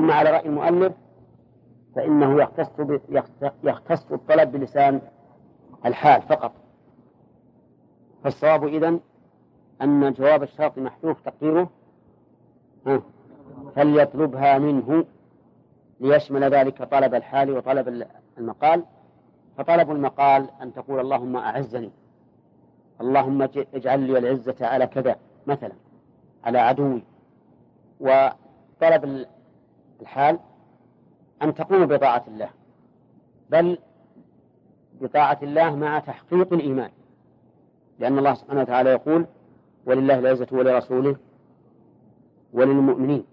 أما على رأي المؤلف فإنه يختص يختص الطلب بلسان الحال فقط. فالصواب إذن أن جواب الشرط محذوف تقديره. فليطلبها منه ليشمل ذلك طلب الحال وطلب المقال. فطلب المقال أن تقول اللهم أعزني. اللهم اجعل لي العزة على كذا مثلا على عدوي. وطلب الحال أن تقوم بطاعة الله بل بطاعة الله مع تحقيق الإيمان لأن الله سبحانه وتعالى يقول ولله العزة ولرسوله وللمؤمنين.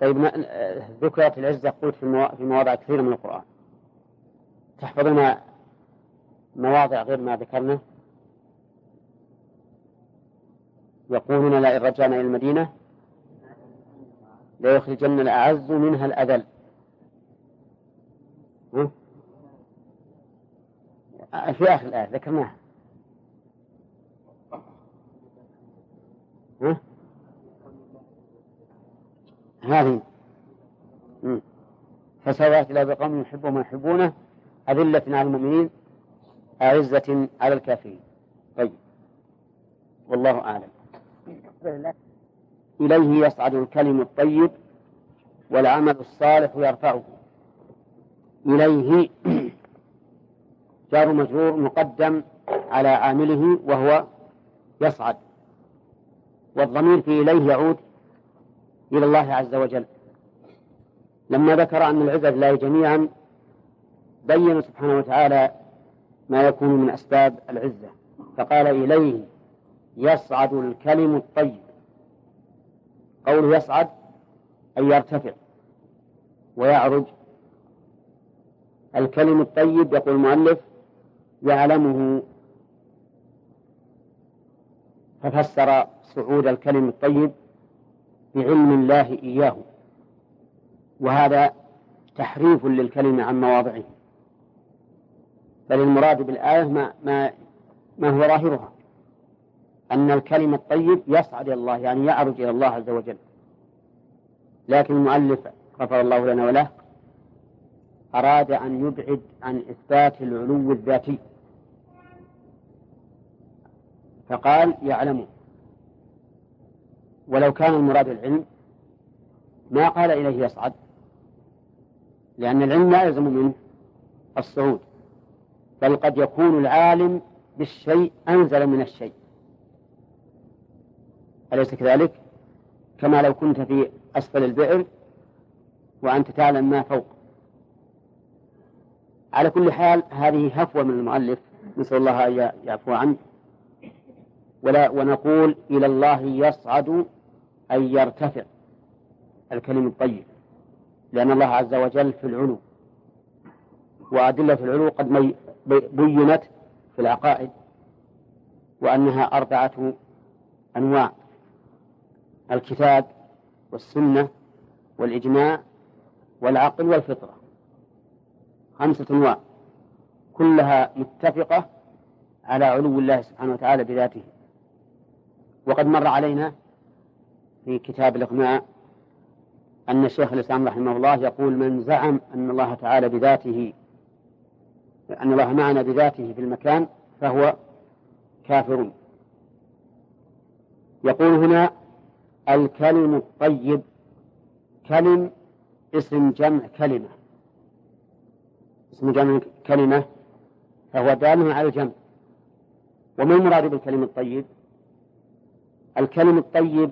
طيب ذكرت العزة قلت في مواضع كثيرة من القرآن. تحفظون مواضع غير ما ذكرنا؟ يقولون لئن رجعنا إلى المدينة ليخرجن الأعز منها الأذل. في آخر الآية ذكرناها. هذه. فسوات الله بقوم يحبهم ويحبونه أذلة على المؤمنين أعزة على الكافرين. طيب. والله أعلم. إليه يصعد الكلم الطيب والعمل الصالح يرفعه. إليه جار مجرور مقدم على عامله وهو يصعد. والضمير في إليه يعود إلى الله عز وجل. لما ذكر أن العزة لله جميعا بين سبحانه وتعالى ما يكون من أسباب العزة. فقال إليه يصعد الكلم الطيب. قوله يصعد أي يرتفع ويعرج. الكلم الطيب يقول المؤلف يعلمه. ففسر صعود الكلم الطيب بعلم الله إياه. وهذا تحريف للكلمة عن مواضعه. بل المراد بالآية ما, ما, ما هو ظاهرها. أن الكلم الطيب يصعد إلى الله يعني يعرج إلى الله عز وجل. لكن المؤلف غفر الله لنا وله أراد أن يبعد عن إثبات العلو الذاتي. فقال يعلم ولو كان المراد العلم ما قال إليه يصعد لأن العلم لا يلزم منه الصعود بل قد يكون العالم بالشيء أنزل من الشيء. أليس كذلك؟ كما لو كنت في أسفل البئر وأنت تعلم ما فوق. على كل حال هذه هفوة من المؤلف نسأل الله أن يعفو عنه. ولا ونقول إلى الله يصعد أن يرتفع الكلم الطيب لأن الله عز وجل في العلو. وأدلة العلو قد بينت في العقائد وأنها أربعة أنواع. الكتاب والسنة والإجماع والعقل والفطرة. خمسة أنواع كلها متفقة على علو الله سبحانه وتعالى بذاته. وقد مر علينا في كتاب الإقناع أن الشيخ الإسلام رحمه الله يقول من زعم أن الله تعالى بذاته أن الله معنا بذاته في المكان فهو كافر. يقول هنا الكلم الطيب. كلم اسم جمع كلمة. اسم جمع كلمة فهو دال على الجمع. وما المراد بالكلم الطيب؟ الكلم الطيب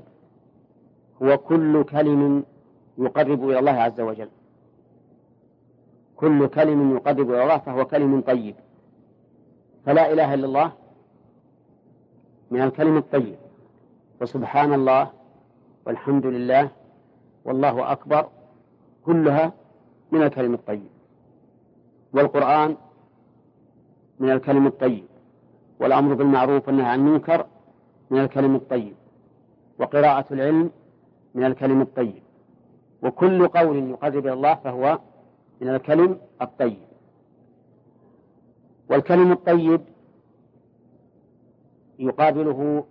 هو كل كلم يقرب إلى الله عز وجل. كل كلم يقرب إلى الله فهو كلم طيب. فلا إله إلا الله من الكلم الطيب. وسبحان الله والحمد لله والله أكبر كلها من الكلم الطيب. والقرآن من الكلم الطيب. والأمر بالمعروف والنهي عن المنكر من الكلم الطيب. وقراءة العلم من الكلم الطيب. وكل قول يقرب إلى الله فهو من الكلم الطيب. والكلم الطيب يقابله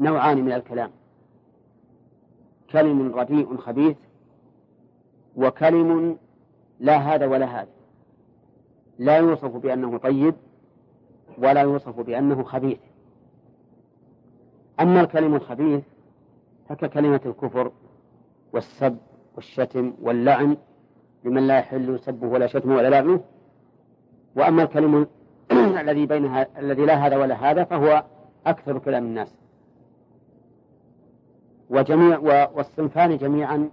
نوعان من الكلام. كلم رديء خبيث وكلم لا هذا ولا هذا. لا يوصف بأنه طيب ولا يوصف بأنه خبيث. أما الكلم الخبيث فككلمة الكفر والسب والشتم واللعن لمن لا يحل سبه ولا شتمه ولا لعنه. وأما الكلم الذي بينها الذي لا هذا ولا هذا فهو أكثر كلام الناس. وجميع والصنفان جميعا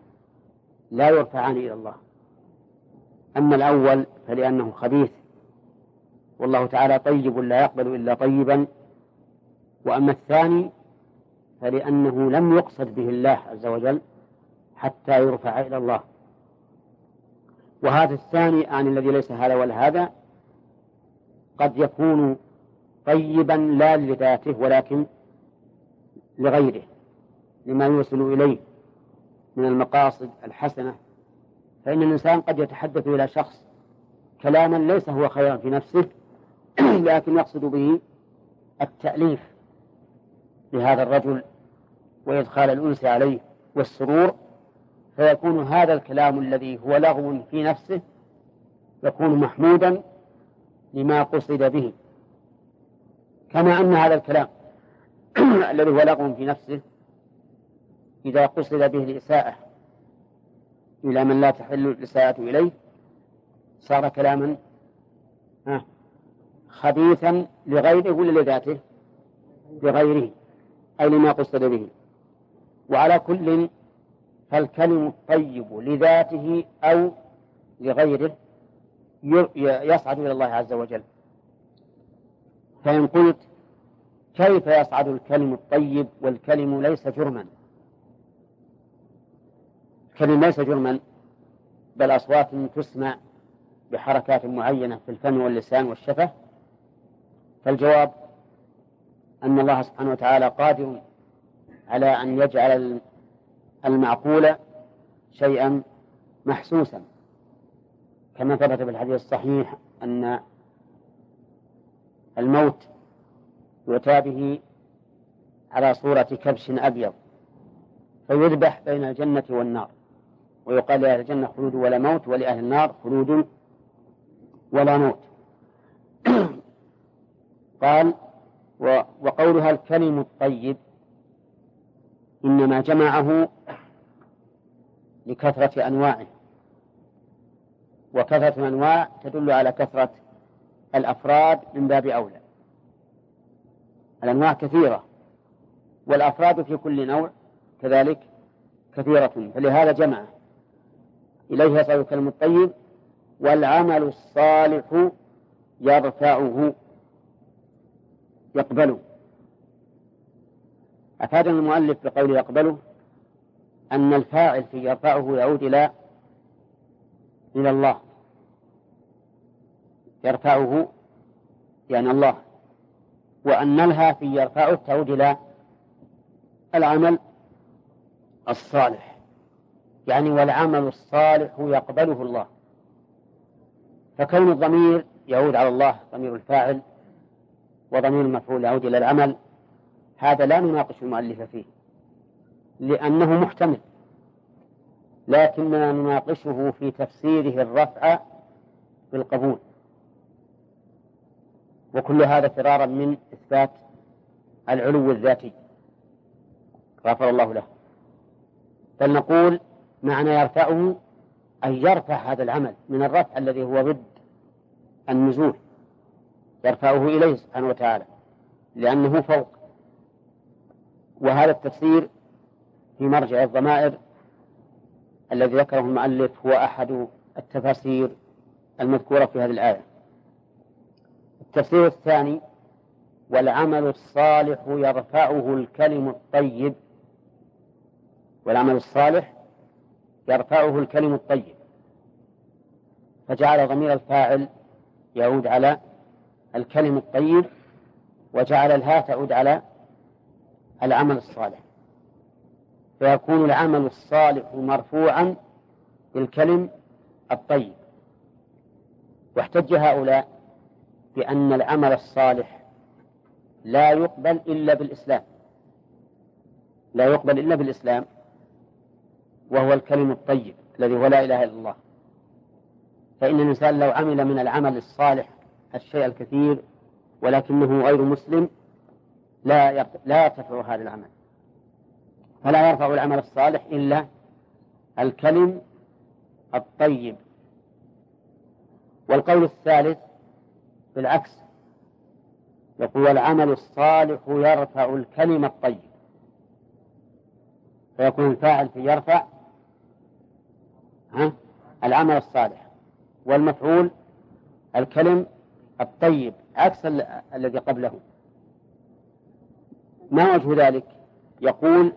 لا يرفعان إلى الله. أما الأول فلأنه خبيث. والله تعالى طيب لا يقبل إلا طيبا. وأما الثاني فلأنه لم يقصد به الله عز وجل حتى يرفع إلى الله. وهذا الثاني عن الذي ليس هذا ولا هذا قد يكون طيبا لا لذاته ولكن لغيره. لما يوصل إليه من المقاصد الحسنة فإن الإنسان قد يتحدث إلى شخص كلاما ليس هو خيرا في نفسه لكن يقصد به التأليف لهذا الرجل وإدخال الأنس عليه والسرور فيكون هذا الكلام الذي هو لغو في نفسه يكون محمودا لما قصد به. كما أن هذا الكلام الذي هو لغو في نفسه إذا قصد به الإساءة إلى من لا تحل الإساءة إليه صار كلاما خبيثا لغيره ولا لذاته؟ لغيره أي لما قصد به. وعلى كل فالكلم الطيب لذاته أو لغيره يصعد إلى الله عز وجل. فإن قلت كيف يصعد الكلم الطيب والكلم ليس جرما؟ الكلم ليس جرما بل أصوات تسمع بحركات معينة في الفم واللسان والشفة. فالجواب أن الله سبحانه وتعالى قادر على أن يجعل المعقول شيئا محسوسا. كما ثبت في الحديث الصحيح أن الموت يؤتى به على صورة كبش أبيض فيذبح بين الجنة والنار. ويقال لأهل الجنة خلود ولا موت ولأهل النار خلود ولا موت. قال وقولها الكلم الطيب إنما جمعه لكثرة أنواعه. وكثرة الأنواع تدل على كثرة الأفراد من باب أولى. الأنواع كثيرة والأفراد في كل نوع كذلك كثيرة فلهذا جمع إليه يصعد الكلم الطيب والعمل الصالح يرفعه يقبله. أفادنا المؤلف بقول يقبله؟ أن الفاعل في يرفعه يعود إلى إلى الله. يرفعه يعني الله. وأن الها في يرفعه تعود إلى العمل الصالح. يعني والعمل الصالح يقبله الله. فكون الضمير يعود على الله ضمير الفاعل وضمير المفعول يعود إلى العمل هذا لا نناقش المؤلف فيه لأنه محتمل. لكننا نناقشه في تفسيره الرفع بالقبول. وكل هذا فرارا من إثبات العلو الذاتي. غفر الله له. بل نقول معنى يرفعه أن يرفع هذا العمل من الرفع الذي هو ضد النزول. يرفعه إليه سبحانه وتعالى لأنه فوق. وهذا التفسير في مرجع الضمائر الذي ذكره المؤلف هو أحد التفاسير المذكورة في هذه الآية. التفسير الثاني والعمل الصالح يرفعه الكلم الطيب. والعمل الصالح يرفعه الكلم الطيب. فجعل ضمير الفاعل يعود على الكلم الطيب وجعل الهاء تعود على العمل الصالح. فيكون العمل الصالح مرفوعا بالكلم الطيب. واحتج هؤلاء بأن العمل الصالح لا يقبل إلا بالإسلام. لا يقبل إلا بالإسلام. وهو الكلم الطيب الذي هو لا إله إلا الله. فإن الإنسان لو عمل من العمل الصالح الشيء الكثير ولكنه غير مسلم لا لا يرتفع هذا العمل. فلا يرفع العمل الصالح إلا الكلم الطيب. والقول الثالث بالعكس يقول العمل الصالح يرفع الكلم الطيب. فيكون الفاعل في يرفع ها؟ العمل الصالح. والمفعول الكلم الطيب عكس الذي قبله. ما وجه ذلك؟ يقول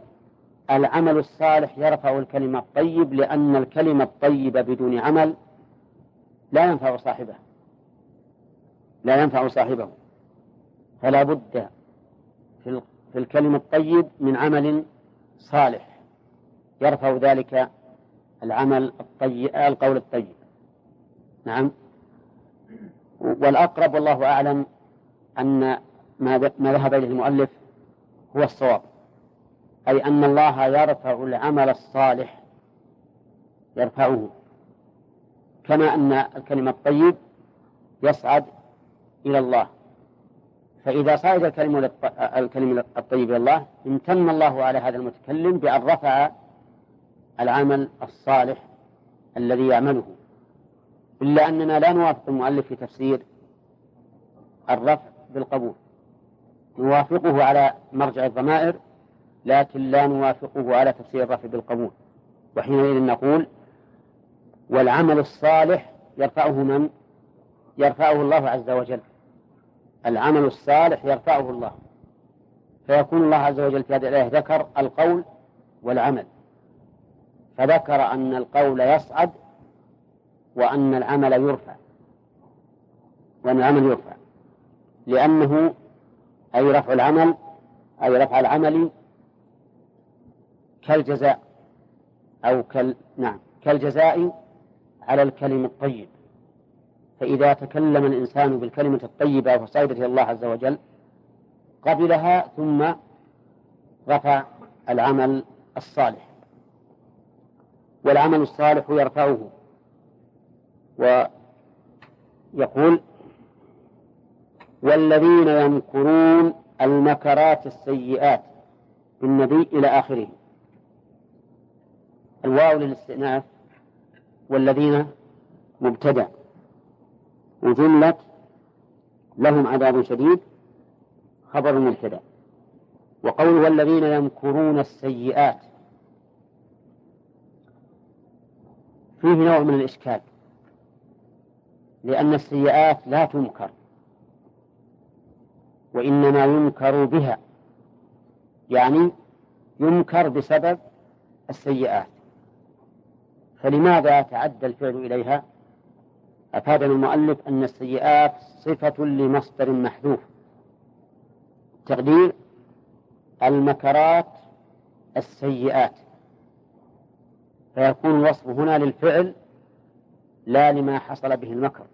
العمل الصالح يرفع الكلمة الطيب لأن الكلمة الطيب بدون عمل لا ينفع صاحبه. لا ينفع صاحبه. فلا بد في الكلم الطيب من عمل صالح. يرفع ذلك العمل الطيب القول الطيب. نعم؟ والأقرب والله أعلم أن ما ذهب إليه المؤلف هو الصواب أي أن الله يرفع العمل الصالح يرفعه. كما أن الكلمة الطيب يصعد إلى الله. فإذا صعد الكلمة الطيب إلى الله امتن الله على هذا المتكلم بأن رفع العمل الصالح الذي يعمله. إلا أننا لا نوافق المؤلف في تفسير الرفع بالقبول. نوافقه على مرجع الضمائر لكن لا نوافقه على تفسير الرفع بالقبول. وحينئذ نقول والعمل الصالح يرفعه من؟ يرفعه الله عز وجل. العمل الصالح يرفعه الله. فيكون الله عز وجل في هذه الآية ذكر القول والعمل. فذكر أن القول يصعد وأن العمل يرفع. وأن العمل يرفع. لأنه أي رفع العمل أي رفع العمل كالجزاء أو كال نعم كالجزاء على الكلم الطيب. فإذا تكلم الإنسان بالكلمة الطيبة فصعدت إلى الله عز وجل قبلها ثم رفع العمل الصالح. والعمل الصالح يرفعه. ويقول والذين يمكرون المكرات السيئات بالنبي إلى آخره. الواو للاستئناف والذين مبتدأ. وجملة لهم عذاب شديد خبر مبتدأ. وقول والذين يمكرون السيئات فيه نوع من الإشكال لأن السيئات لا تنكر وإنما ينكر بها يعني ينكر بسبب السيئات. فلماذا تعدى الفعل إليها؟ أفادنا المؤلف أن السيئات صفة لمصدر محذوف تقدير المكرات السيئات. فيكون الوصف هنا للفعل لا لما حصل به المكر.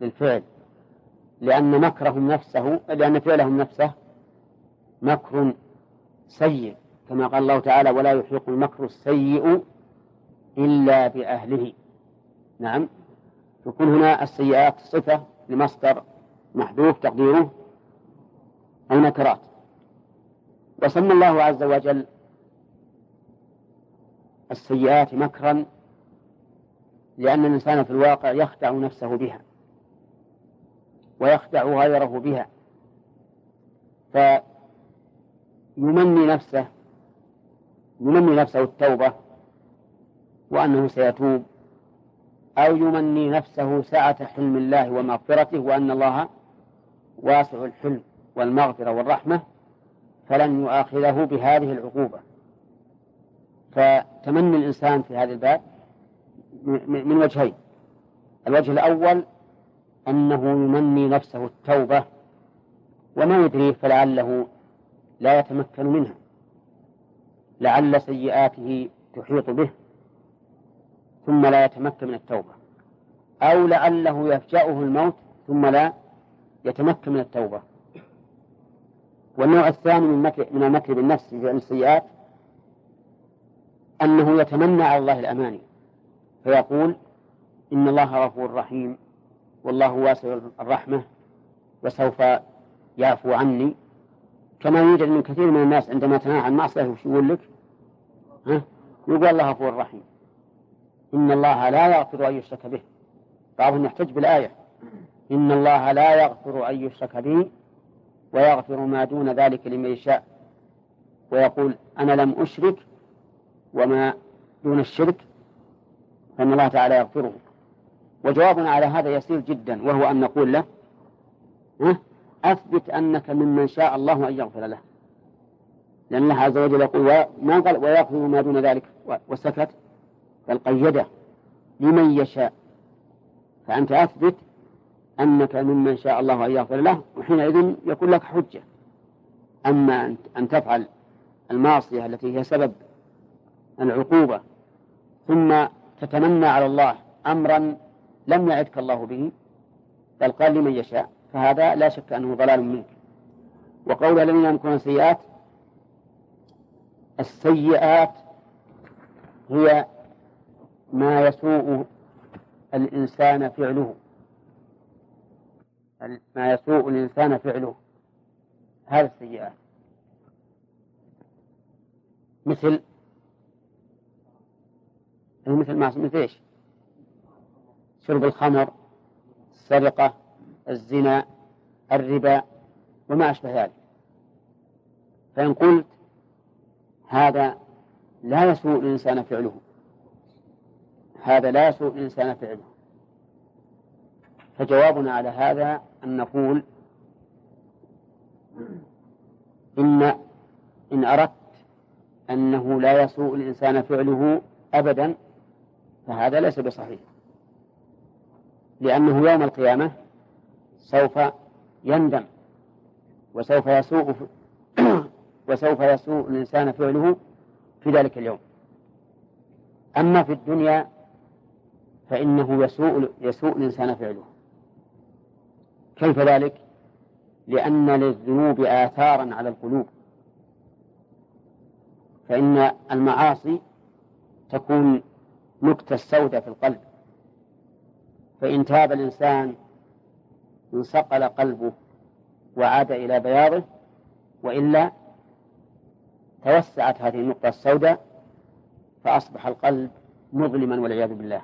للفعل. لأن مكرهم نفسه لأن فعلهم نفسه مكر سيء كما قال الله تعالى ولا يحيق المكر السيء إلا بأهله. نعم. تكون هنا السيئات صفة لمصدر محذوف تقديره النكرات وسمى الله عز وجل السيئات مكرا لأن الإنسان في الواقع يخدع نفسه بها ويخدع غيره بها فيمني نفسه يمني نفسه التوبة وأنه سيتوب أو يمني نفسه سعة حلم الله ومغفرته وأن الله واسع الحلم والمغفرة والرحمة فلن يؤاخذه بهذه العقوبة. فتمني الإنسان في هذا الباب من وجهين. الوجه الأول أنه يمني نفسه التوبة وما يدريه فلعله لا يتمكن منها. لعل سيئاته تحيط به ثم لا يتمكن من التوبة. أو لعله يفجأه الموت ثم لا يتمكن من التوبة. والنوع الثاني من مكر من المكر بالنفس في السيئات أنه يتمنى على الله الأماني فيقول إن الله غفور رحيم والله واسع الرحمة وسوف يعفو عني كما يوجد من كثير من الناس عندما تنهى عن معصية وش يقول لك؟ ها؟ يقول الله غفور رحيم إن الله لا يغفر أن يشرك به بعضهم يحتج بالآية إن الله لا يغفر أن يشرك به ويغفر ما دون ذلك لمن يشاء ويقول أنا لم أشرك وما دون الشرك فإن الله تعالى يغفره. وجوابنا على هذا يسير جدا وهو أن نقول له أثبت أنك ممن شاء الله أن يغفر له. لأن الله عز وجل يقول ما قال ويغفر ما دون ذلك. وسكت بل قيده لمن يشاء. فأنت أثبت أنك ممن شاء الله أن يغفر له وحينئذ يكون لك حجة. أما أن تفعل المعصية التي هي سبب العقوبة ثم تتمنى على الله أمرا لم يعدك الله به بل قال لمن يشاء فهذا لا شك أنه ضلال منك. وقول الذين يمكرون السيئات السيئات هي ما يسوء الإنسان فعله. ما يسوء الإنسان فعله. هذا السيئات. مثل مثل ما مثل إيش؟ شرب الخمر السرقة الزنا الربا وما أشبه ذلك. فإن قلت هذا لا يسوء الإنسان فعله. هذا لا يسوء الإنسان فعله. فجوابنا على هذا أن نقول إن إن أردت أنه لا يسوء الإنسان فعله أبدا فهذا ليس بصحيح. لأنه يوم القيامة سوف يندم وسوف يسوء وسوف يسوء الإنسان فعله في ذلك اليوم. أما في الدنيا فإنه يسوء يسوء الإنسان فعله. كيف ذلك؟ لأن للذنوب آثارا على القلوب. فإن المعاصي تكون نكتة السوداء في القلب. فإن تاب الإنسان انصقل قلبه وعاد إلى بياضه وإلا توسعت هذه النقطة السوداء فأصبح القلب مظلما والعياذ بالله.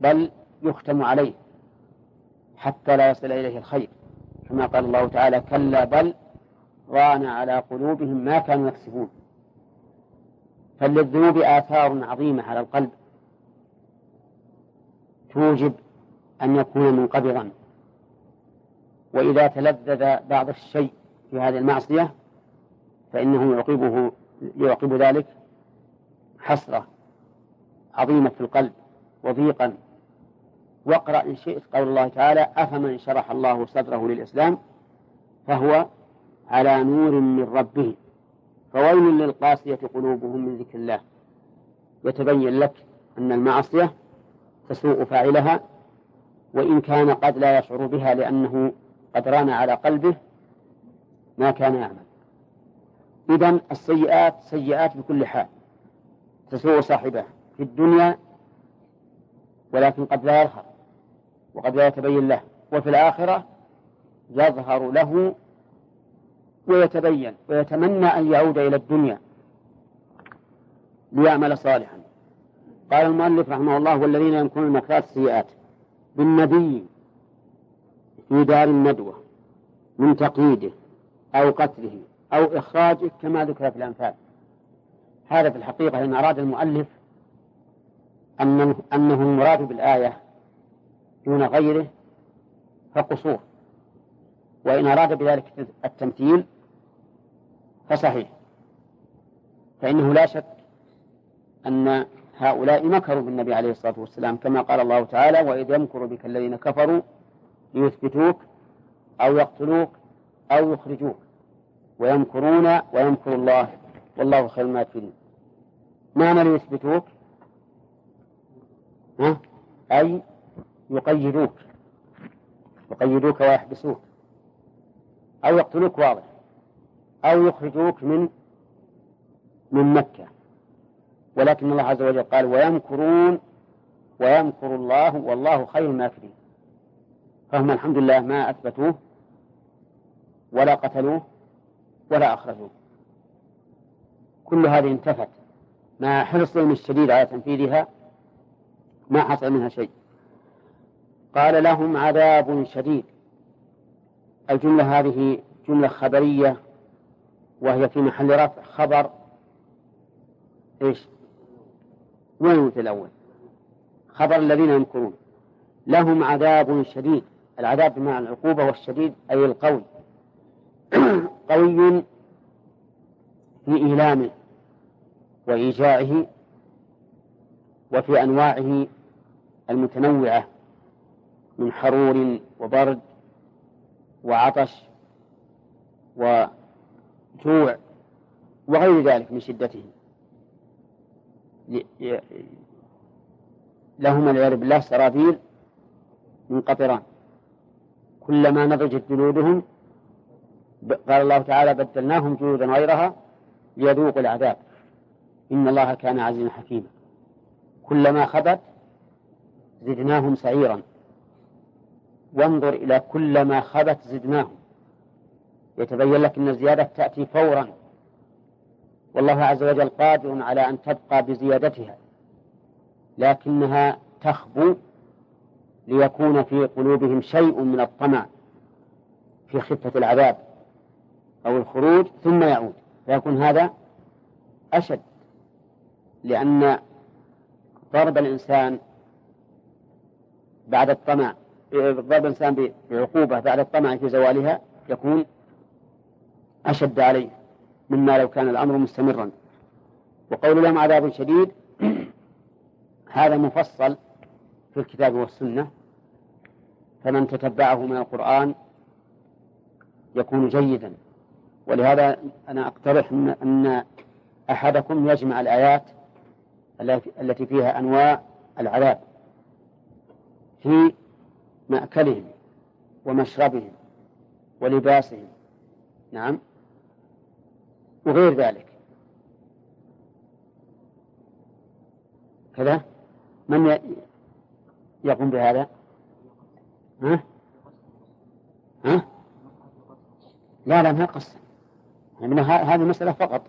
بل يختم عليه حتى لا يصل إليه الخير. كما قال الله تعالى كلا بل ران على قلوبهم ما كانوا يكسبون. فللذنوب آثار عظيمة على القلب. توجب أن يكون منقبضا. وإذا تلذذ بعض الشيء في هذه المعصية فإنه يعقبه يعقب ذلك حسرة عظيمة في القلب وضيقا. واقرأ إن شئت قول الله تعالى أفمن شرح الله صدره للإسلام فهو على نور من ربه. فويل للقاسية قلوبهم من ذكر الله. يتبين لك أن المعصية تسوء فاعلها وإن كان قد لا يشعر بها لأنه قد ران على قلبه ما كان يعمل. إذا السيئات سيئات بكل حال. تسوء صاحبه في الدنيا ولكن قد لا يظهر وقد لا يتبين له. وفي الآخرة يظهر له ويتبين ويتمنى أن يعود إلى الدنيا ليعمل صالحا. قال المؤلف رحمه الله والذين يمكرون المكرات السيئات. بالنبي في دار الندوة من تقييده أو قتله أو إخراجه كما ذكر في الأنفال. هذا في الحقيقة إن أراد المؤلف أن أنه المراد بالآية دون غيره فقصور. وإن أراد بذلك التمثيل فصحيح. فإنه لا شك أن هؤلاء مكروا بالنبي عليه الصلاة والسلام كما قال الله تعالى وإذ يمكر بك الذين كفروا ليثبتوك أو يقتلوك أو يخرجوك ويمكرون ويمكر الله والله خير الماكرين. معنى ليثبتوك ها؟ أي يقيدوك يقيدوك ويحبسوك أو يقتلوك واضح أو يخرجوك من من مكة. ولكن الله عز وجل قال ويمكرون ويمكر الله والله خير الماكرين فهم الحمد لله ما أثبتوه ولا قتلوه ولا أخرجوه. كل هذه انتفت. مع حرصهم الشديد على تنفيذها ما حصل منها شيء. قال لهم عذاب شديد. الجملة هذه جملة خبرية وهي في محل رفع خبر. إيش؟ وين الأول؟ خبر الذين يمكرون. لهم عذاب شديد. العذاب بمعنى العقوبة والشديد أي القوي قوي في إيلامه وإيجاعه وفي أنواعه المتنوعة من حرور وبرد وعطش وجوع وغير ذلك من شدته. لهم والعياذ بالله سرابيل من قطران كلما نضجت جلودهم قال الله تعالى بدلناهم جلودا غيرها ليذوقوا العذاب. إن الله كان عزيزا حكيما. كلما خبت زدناهم سعيرا. وانظر إلى كلما خبت زدناهم. يتبين لك أن الزيادة تأتي فورا. والله عز وجل قادر على أن تبقى بزيادتها لكنها تخبو ليكون في قلوبهم شيء من الطمع في خفة العذاب أو الخروج ثم يعود. فيكون هذا أشد لأن ضرب الإنسان بعد الطمع ضرب الإنسان بعقوبة بعد الطمع في زوالها يكون أشد عليه. مما لو كان الأمر مستمرا. وقول لهم عذاب شديد هذا مفصل في الكتاب والسنة. فمن تتبعه من القرآن يكون جيدا. ولهذا أنا أقترح أن أحدكم يجمع الآيات التي فيها أنواع العذاب في مأكلهم ومشربهم ولباسهم. نعم. وغير ذلك كذا من يقوم بهذا ها؟ ها؟ لا لا ما قسم يعني هذه المسألة فقط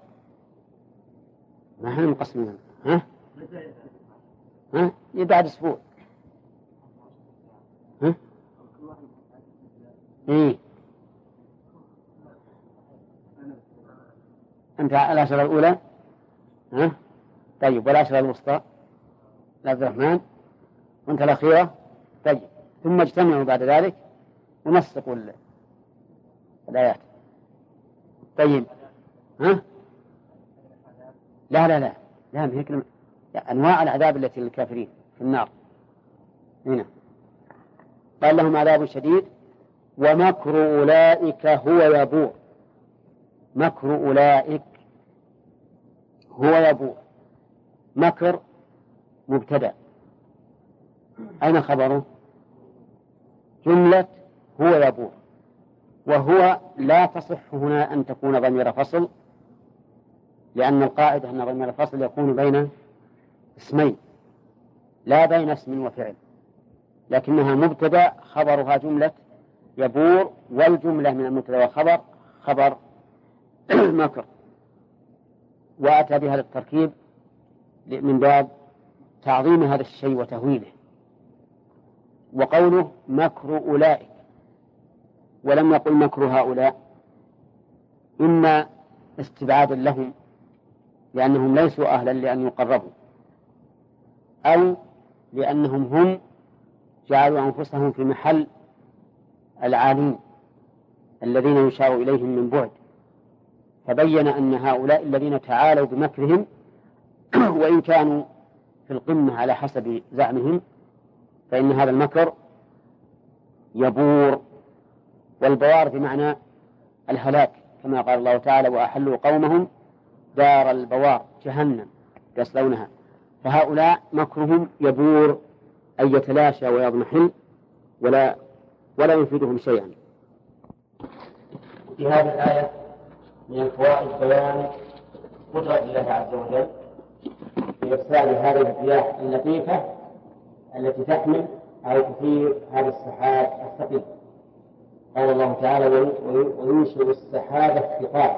ما إحنا مقسمين ها؟ ها؟ بعد أسبوع ها؟ إيه أنت العشرة الأولى؟ ها؟ طيب والعشرة الوسطى؟ عبد الرحمن وأنت الأخيرة؟ طيب ثم اجتمعوا بعد ذلك ونسقوا الآيات. طيب ها؟ لا لا لا لا من هيك أنواع العذاب التي للكافرين في النار. هنا. قال لهم عذاب شديد ومكر أولئك هو يبور. مكر أولئك هو يبور مكر مبتدأ. أين خبره؟ جملة هو يبور وهو لا تصح هنا أن تكون ضمير فصل لأن القاعدة أن ضمير الفصل يكون بين اسمين لا بين اسم وفعل. لكنها مبتدأ خبرها جملة يبور والجملة من المبتدأ والخبر خبر مكر. وأتى بها للتركيب من باب تعظيم هذا الشيء وتهويله. وقوله مكر أولئك ولم يقل مكر هؤلاء إما استبعادا لهم لأنهم ليسوا أهلا لأن يقربوا أو لأنهم هم جعلوا أنفسهم في محل العالين الذين يشار إليهم من بعد. فبين أن هؤلاء الذين تعالوا بمكرهم وإن كانوا في القمة على حسب زعمهم فإن هذا المكر يبور والبوار بمعنى الهلاك كما قال الله تعالى وأحلوا قومهم دار البوار جهنم يصلونها فهؤلاء مكرهم يبور أي يتلاشى ويضمحل ولا ولا يفيدهم شيئا. في هذه الآية من الفوائد بيان قدرة الله عز وجل بإرسال هذه الرياح اللطيفة التي تحمل أو تثير هذا السحاب الثقيل. قال الله تعالى وينشئ السحاب الثقال.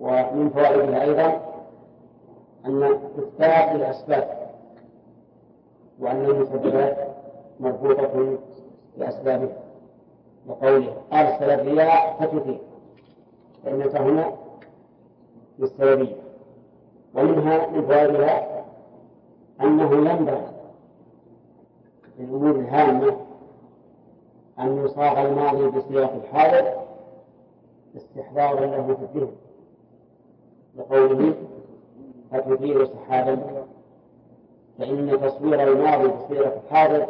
ومن فوائدها أيضا أن إثبات الأسباب وأن المسببات مربوطة بأسبابها. وقوله أرسل الرياح فتثير فإن هنا بالسببية ومنها من فوائدها أنه ينبغي في الأمور الهامة أن يصاغ الماضي بصيغة الحاضر استحضارا له في الذهن لقوله فتثير سحابا فإن تصوير الماضي بصيغة الحاضر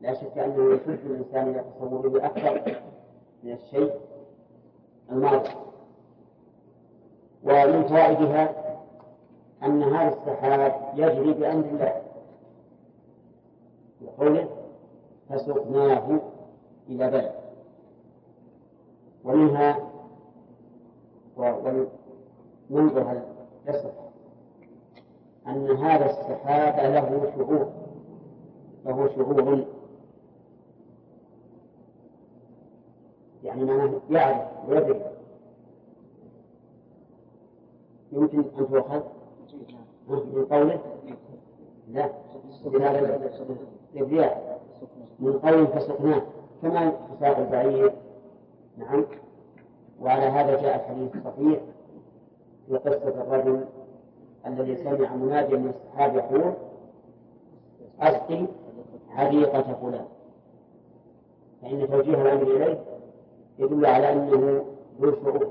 لا شك أنه يشد الإنسان إلى تصوره أكثر من الشيء الماضي ومن فوائدها أن هذا السحاب يجري بأمر الله. لقوله فسقناه إلى بلد. ومنها ومنظر هل يصح أن هذا السحاب له شعور. له شعور. يعني معناه يعرف ويدري يمكن أن تؤخذ من قوله؟ لا. الرياح من قول فسقناه. كما فساق البعير. نعم. وعلى هذا جاء الحديث الصحيح في قصة الرجل الذي سمع مناديا من السحاب يقول أسقي حديقة فلان. فإن توجيه الأمر إليه يدل على أنه ذو شعور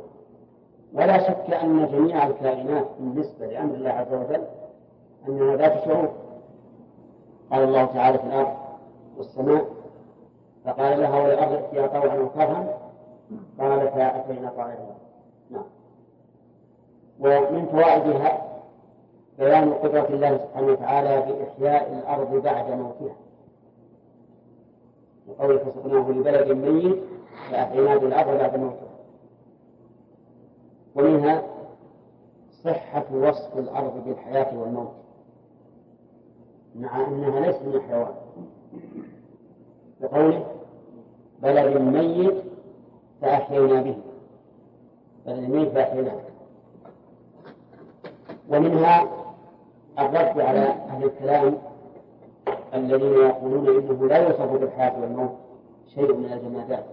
ولا شك أن جميع الكائنات بالنسبة لأمر الله عز وجل أنها ذات شعور قال الله تعالى في الأرض والسماء. فقال لها ولأرض ائتيا طوعا وكرها. قالتا أتينا طائعين نعم. ومن فوائدها بيان قدرة الله سبحانه وتعالى بإحياء الأرض بعد موتها. وقوله فسقناه لبلد ميت. فأحيينا بالأرض بعد موتها ومنها صحة وصف الأرض بالحياة والموت مع أنها ليست من الحيوان. بقوله بلد ميت فأحيينا به. بلد ميت فأحيينا به. ومنها الرد على أهل الكلام الذين يقولون إنه لا يوصف بالحياة والموت شيء من الجمادات.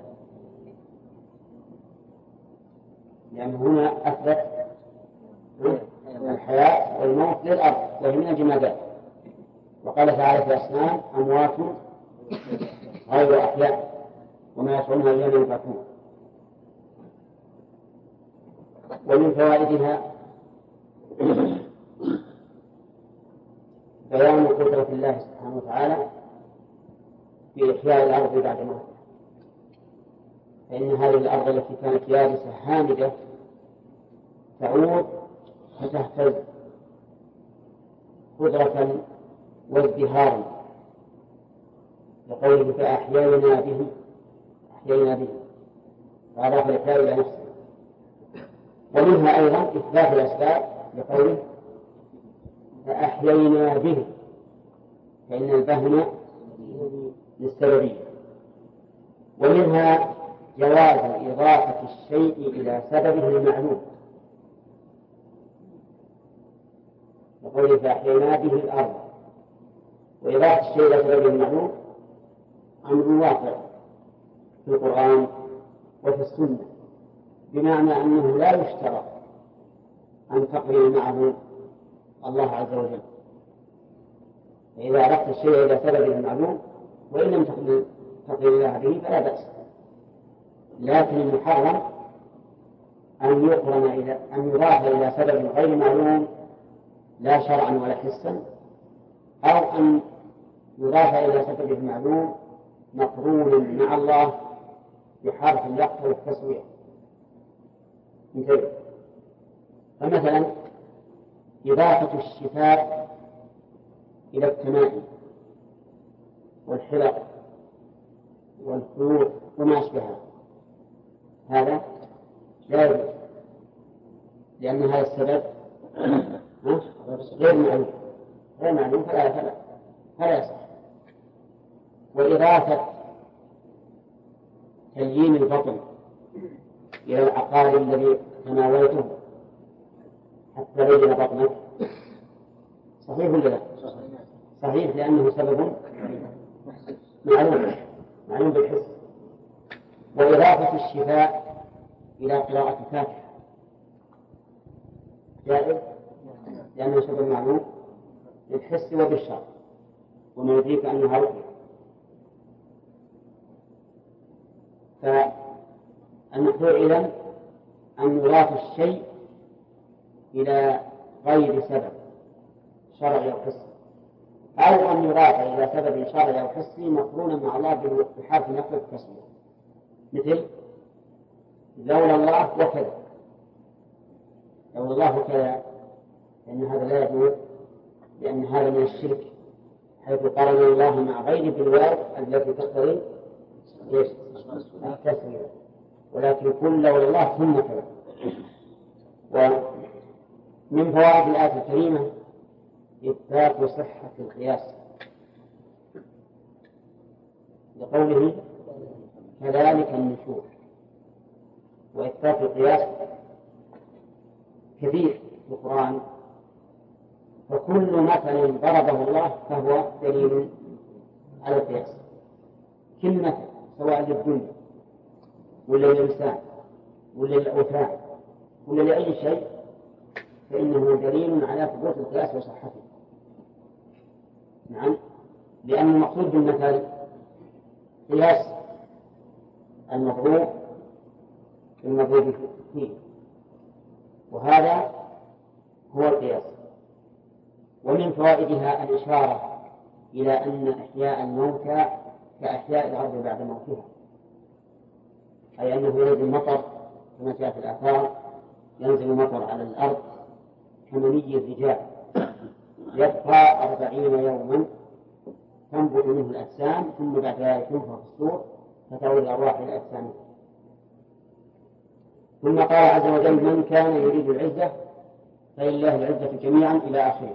لأنه هنا أثبت الحياة والموت للأرض وهي من الجمادات. وقال تعالى في الأصنام أموات غير أحياء وما يشعرون أيام يبعثون ومن فوائدها بيان قدرة الله سبحانه وتعالى في إحياء الأرض بعد موتها فإن هذه الأرض التي كانت يابسة هامدة تعود فتهتز قدرة وازدهارا. لقوله فأحيينا به أحيينا به. وأضاف الإحياء إلى نفسه. ومنها أيضا إثبات الأسباب. لقوله فأحيينا به. فإن الفهم للسببية. ومنها جواز إضافة الشيء إلى سببه المعلوم. وقوله فأحيينا به الأرض. وإضافة الشيء إلى سببه المعلوم أمر واقع في القرآن وفي السنة بمعنى أنه لا يشترط أن تقرن معه الله عز وجل. فإذا أردت الشيء إلى سببه المعلوم وإن لم تقرن الله به فلا بأس. لكن المحرم أن يقرن إلى أن يضاف إلى سبب غير معلوم لا شرعا ولا حسا أو أن يضاف إلى سبب المعلوم مقرون مع الله بحرف يقتل التسوية مثل فمثلا إضافة الشفاء إلى التمائم والحلق والخيوط وما أشبهها هذا لا يجوز لأن هذا السبب غير معلوم غير معلوم فلا فلا. فلا يصح. وإضافة تليين البطن إلى العقار الذي تناولته حتى بين بطنك صحيح ولا لا؟ صحيح لأنه سبب معلوم معلوم بالحس. وإضافة الشفاء إلى قراءة الفاتحة. جائز؟ لأنه سبب معلوم بالحس وبالشرع وما يدريك أنها رقية فالمحذور إذن أن يضاف الشيء إلى غير سبب شرعي أو حسي أو أن يضاف إلى سبب شرعي أو حسي مقرونا مع الله بحرف نقل التسمية. مثل لولا الله وكذا. لولا الله وكذا. لأن هذا لا يجوز لأن هذا من الشرك حيث قرن الله مع غير بالواو التي تقتضي إيش؟ التسمية ولكن كل لولا الله ثم كذا ومن فوائد الآية الكريمة إثبات صحة القياس لقوله كذلك النشور. وإثبات القياس كثير في القرآن. فكل مثل ضربه الله فهو دليل على القياس. كل مثل سواء للدنيا ولا للإنسان ولا للأوثان ولا لأي شيء فإنه دليل على ثبوت القياس وصحته. نعم؟ لأن المقصود بالمثل قياس المضروب المضروب فيه. وهذا هو القياس. ومن فوائدها الإشارة إلى أن إحياء الموتى كأحياء الأرض بعد موتها. أي أنه ينزل المطر كما جاء في الآثار ينزل المطر على الأرض كمني الرجال. يبقى أربعين يوما تنبت منه الأجسام ثم بعد ذلك ينفخ في الصور فتعود الأرواح إلى أجسامها ثم قال عز وجل من كان يريد العزة فلله العزة جميعا إلى آخره.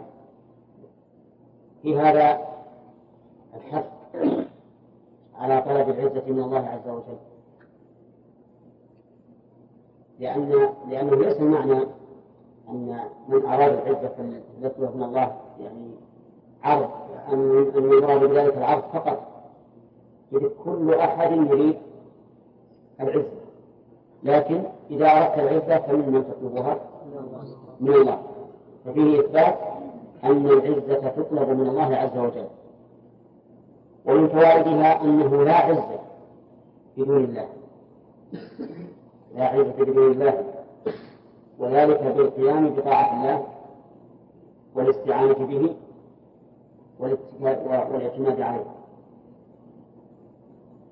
في هذا الحث على طلب العزة من الله عز وجل. لأن لأنه ليس المعنى أن من أراد العزة فليطلب من الله يعني عرض أن أن يراد بذلك العرض فقط. إذ كل أحد يريد العزة. لكن إذا أردت العزة فمن من تطلبها؟ من الله. ففيه إثبات أن العزة تطلب من الله عز وجل ومن فوائدها أنه لا عزة بدون الله. لا عزة بدون الله. وذلك بالقيام بطاعة الله والاستعانة به والاعتماد عليه.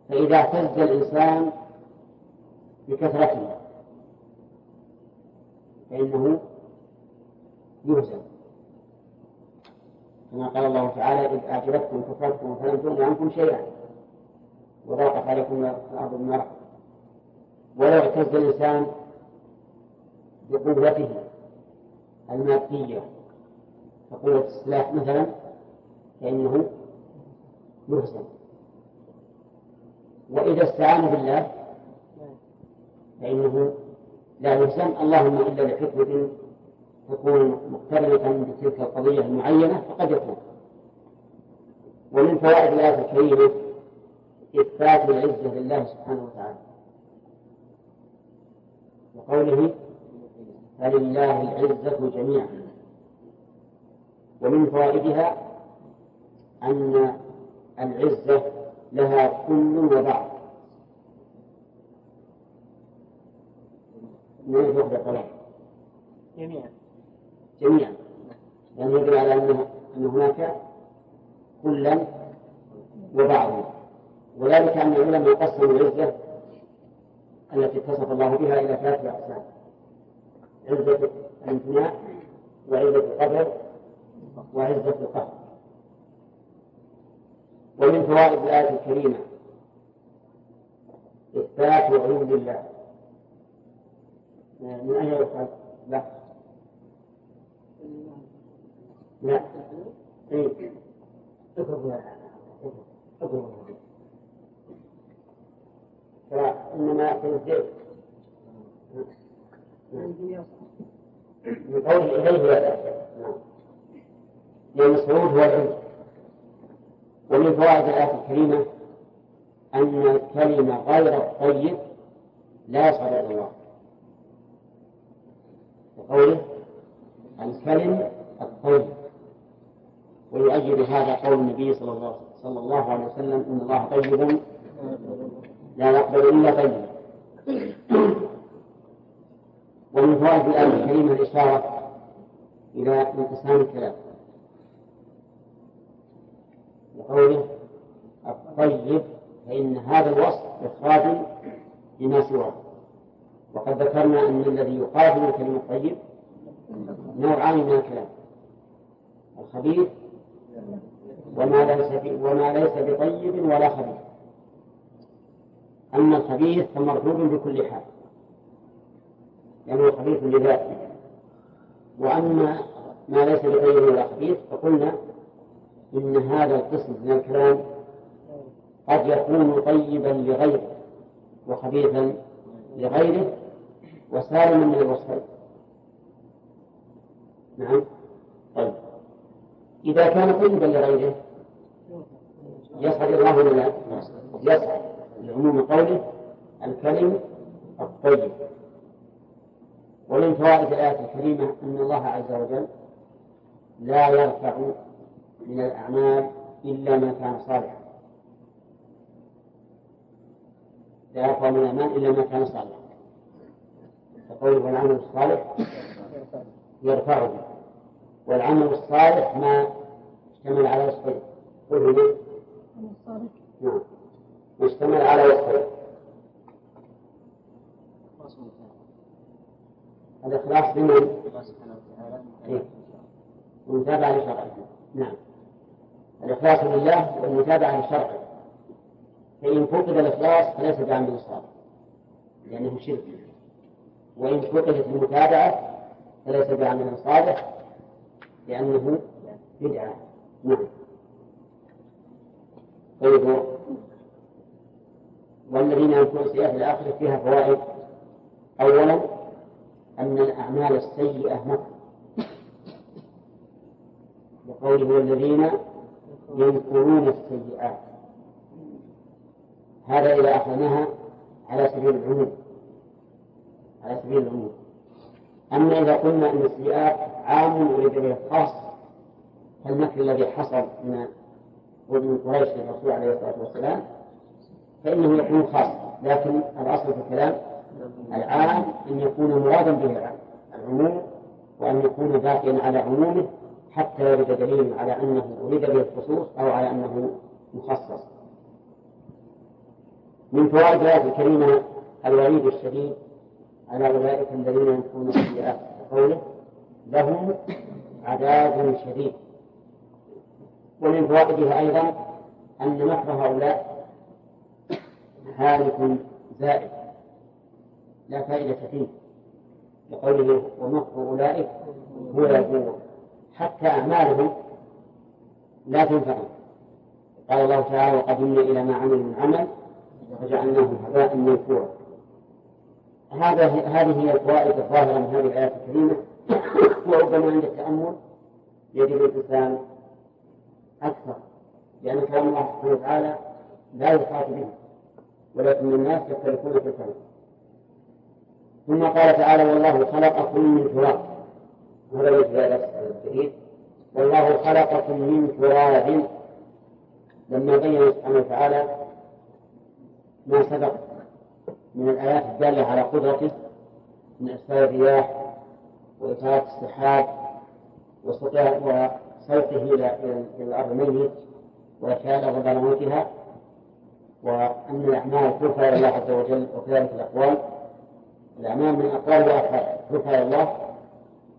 فإذا اعتز الإنسان بكثرته فإنه يهزم. كما قال الله تعالى إذ أعجبتكم كثرتكم فلم تغن عنكم شيئا. وضاقت عليكم الأرض بما ولو اعتز الإنسان بقوته المادية. كقوة السلاح مثلا فإنه يهزم وإذا استعان بالله فإنه لا يهزم اللهم إلا لحكمة تكون مقترنة بتلك القضية المعينة فقد يكون. ومن فوائد الآية الكريمة إثبات العزة لله سبحانه وتعالى. وقوله فلله العزة جميعا. ومن فوائدها أن العزة لها كل وبعض من يفرق جميعا. جميعا. يعني يدل على أن أن هناك كلا وبعضا. وذلك أن العلماء قسموا العزة التي اتصف الله بها إلى ثلاثة أقسام. عزة الامتناع وعزة القدر وعزة القهر. ومن فوائد الآية الكريمة إثبات علو الله. من أين يؤخذ؟ لا. لا. إيه إنما يأكل الذئب من قول إليه يأكل نعم لأن الصعود هو العلم ومن فوائد الآية الكريمة أن الكلمة غير الطيب لا يصعد إلى الله وقوله الكلم الطيب. ويؤيد هذا قول النبي صلى الله صلى الله عليه وسلم إن الله طيب. لا يقبل إلا طيبا ومن فوائد الآية الكريمة الإشارة إلى انقسام الكلام. وقوله الطيب فإن هذا الوصف إخراج لما سواه. وقد ذكرنا أن الذي يقابل الكلمة الطيب نوعان من الكلام. الخبيث وما ليس وما ليس بطيب ولا خبيث. أما الخبيث فمردود بكل حال. لأنه خبيث لذاته. وأما ما ليس بطيب ولا خبيث فقلنا إن هذا القسم من الكلام قد يكون طيبا لغيره وخبيثا لغيره وسالما من نعم؟ طيب. إذا كان طيبا لغيره. يسعد الله ولا لا؟ يسعد لعموم قوله الكلم الطيب. ومن فوائد الآية الكريمة أن الله عز وجل لا يرفع من الأعمال إلا ما كان صالحا. لا يرفع من الأعمال إلا ما كان صالحا. فقوله والعمل الصالح يرفعه. والعمل الصالح ما اشتمل على وصفين. قل لي. نعم. اشتمل على وصفين. الإخلاص لمن؟ الله سبحانه وتعالى. والمتابعة لشرعه. نعم. الإخلاص لله والمتابعة لشرعه. فإن فقد الإخلاص فليس بعمل صالح لأنه شرك. وإن فقدت المتابعة فليس بعمل صالح. لأنه بدعة. نعم. طيب. والذين ينكرون السيئات في الآخرة فيها فوائد. أولا أن الأعمال السيئة مكر. وقوله والذين ينكرون السيئات. هذا إذا أخذناها على سبيل العموم. على سبيل العموم. أما إذا قلنا أن السيئات عام أريد به الخاص فالمكر الذي حصل من من قريش للرسول عليه الصلاة والسلام فإنه يكون خاصا لكن الأصل في الكلام العام أن يكون مرادا به العموم وأن يكون باقيا على عمومه حتى يرد دليل على أنه أريد به الخصوص أو على أنه مخصص. من فوائد الآية الكريمة الوعيد الشديد على أولئك الذين ينكرون السيئات وقوله لهم عذاب شديد. ومن فوائدها أيضا أن مكر هؤلاء هالك زائد. لا فائدة فيه. لقوله ومكر أولئك هو يبور حتى أعمالهم لا تنفع. قال الله تعالى وقدمنا إلى ما عملوا من عمل فجعلناه هباء منثورا. هذا هذه هي الفوائد الظاهرة من هذه الآية الكريمة. وربما عند التأمل يجد الإنسان أكثر لأن كلام الله سبحانه وتعالى لا يحاط به ولكن الناس يختلفون في الكلام. ثم قال تعالى والله خلقكم من تراب. هذا ليس الجديد. والله خلقكم من تراب. لما بين سبحانه وتعالى ما سبق من الآيات الدالة على قدرته من إرسال الرياح وإثارة السحاب وصوته إلى الأرض ميت وإحياء بعد موتها وأن الأعمال ترفع إلى الله عز وجل وكذلك الأقوال. الأعمال من أقوال وأفعال ترفع إلى الله.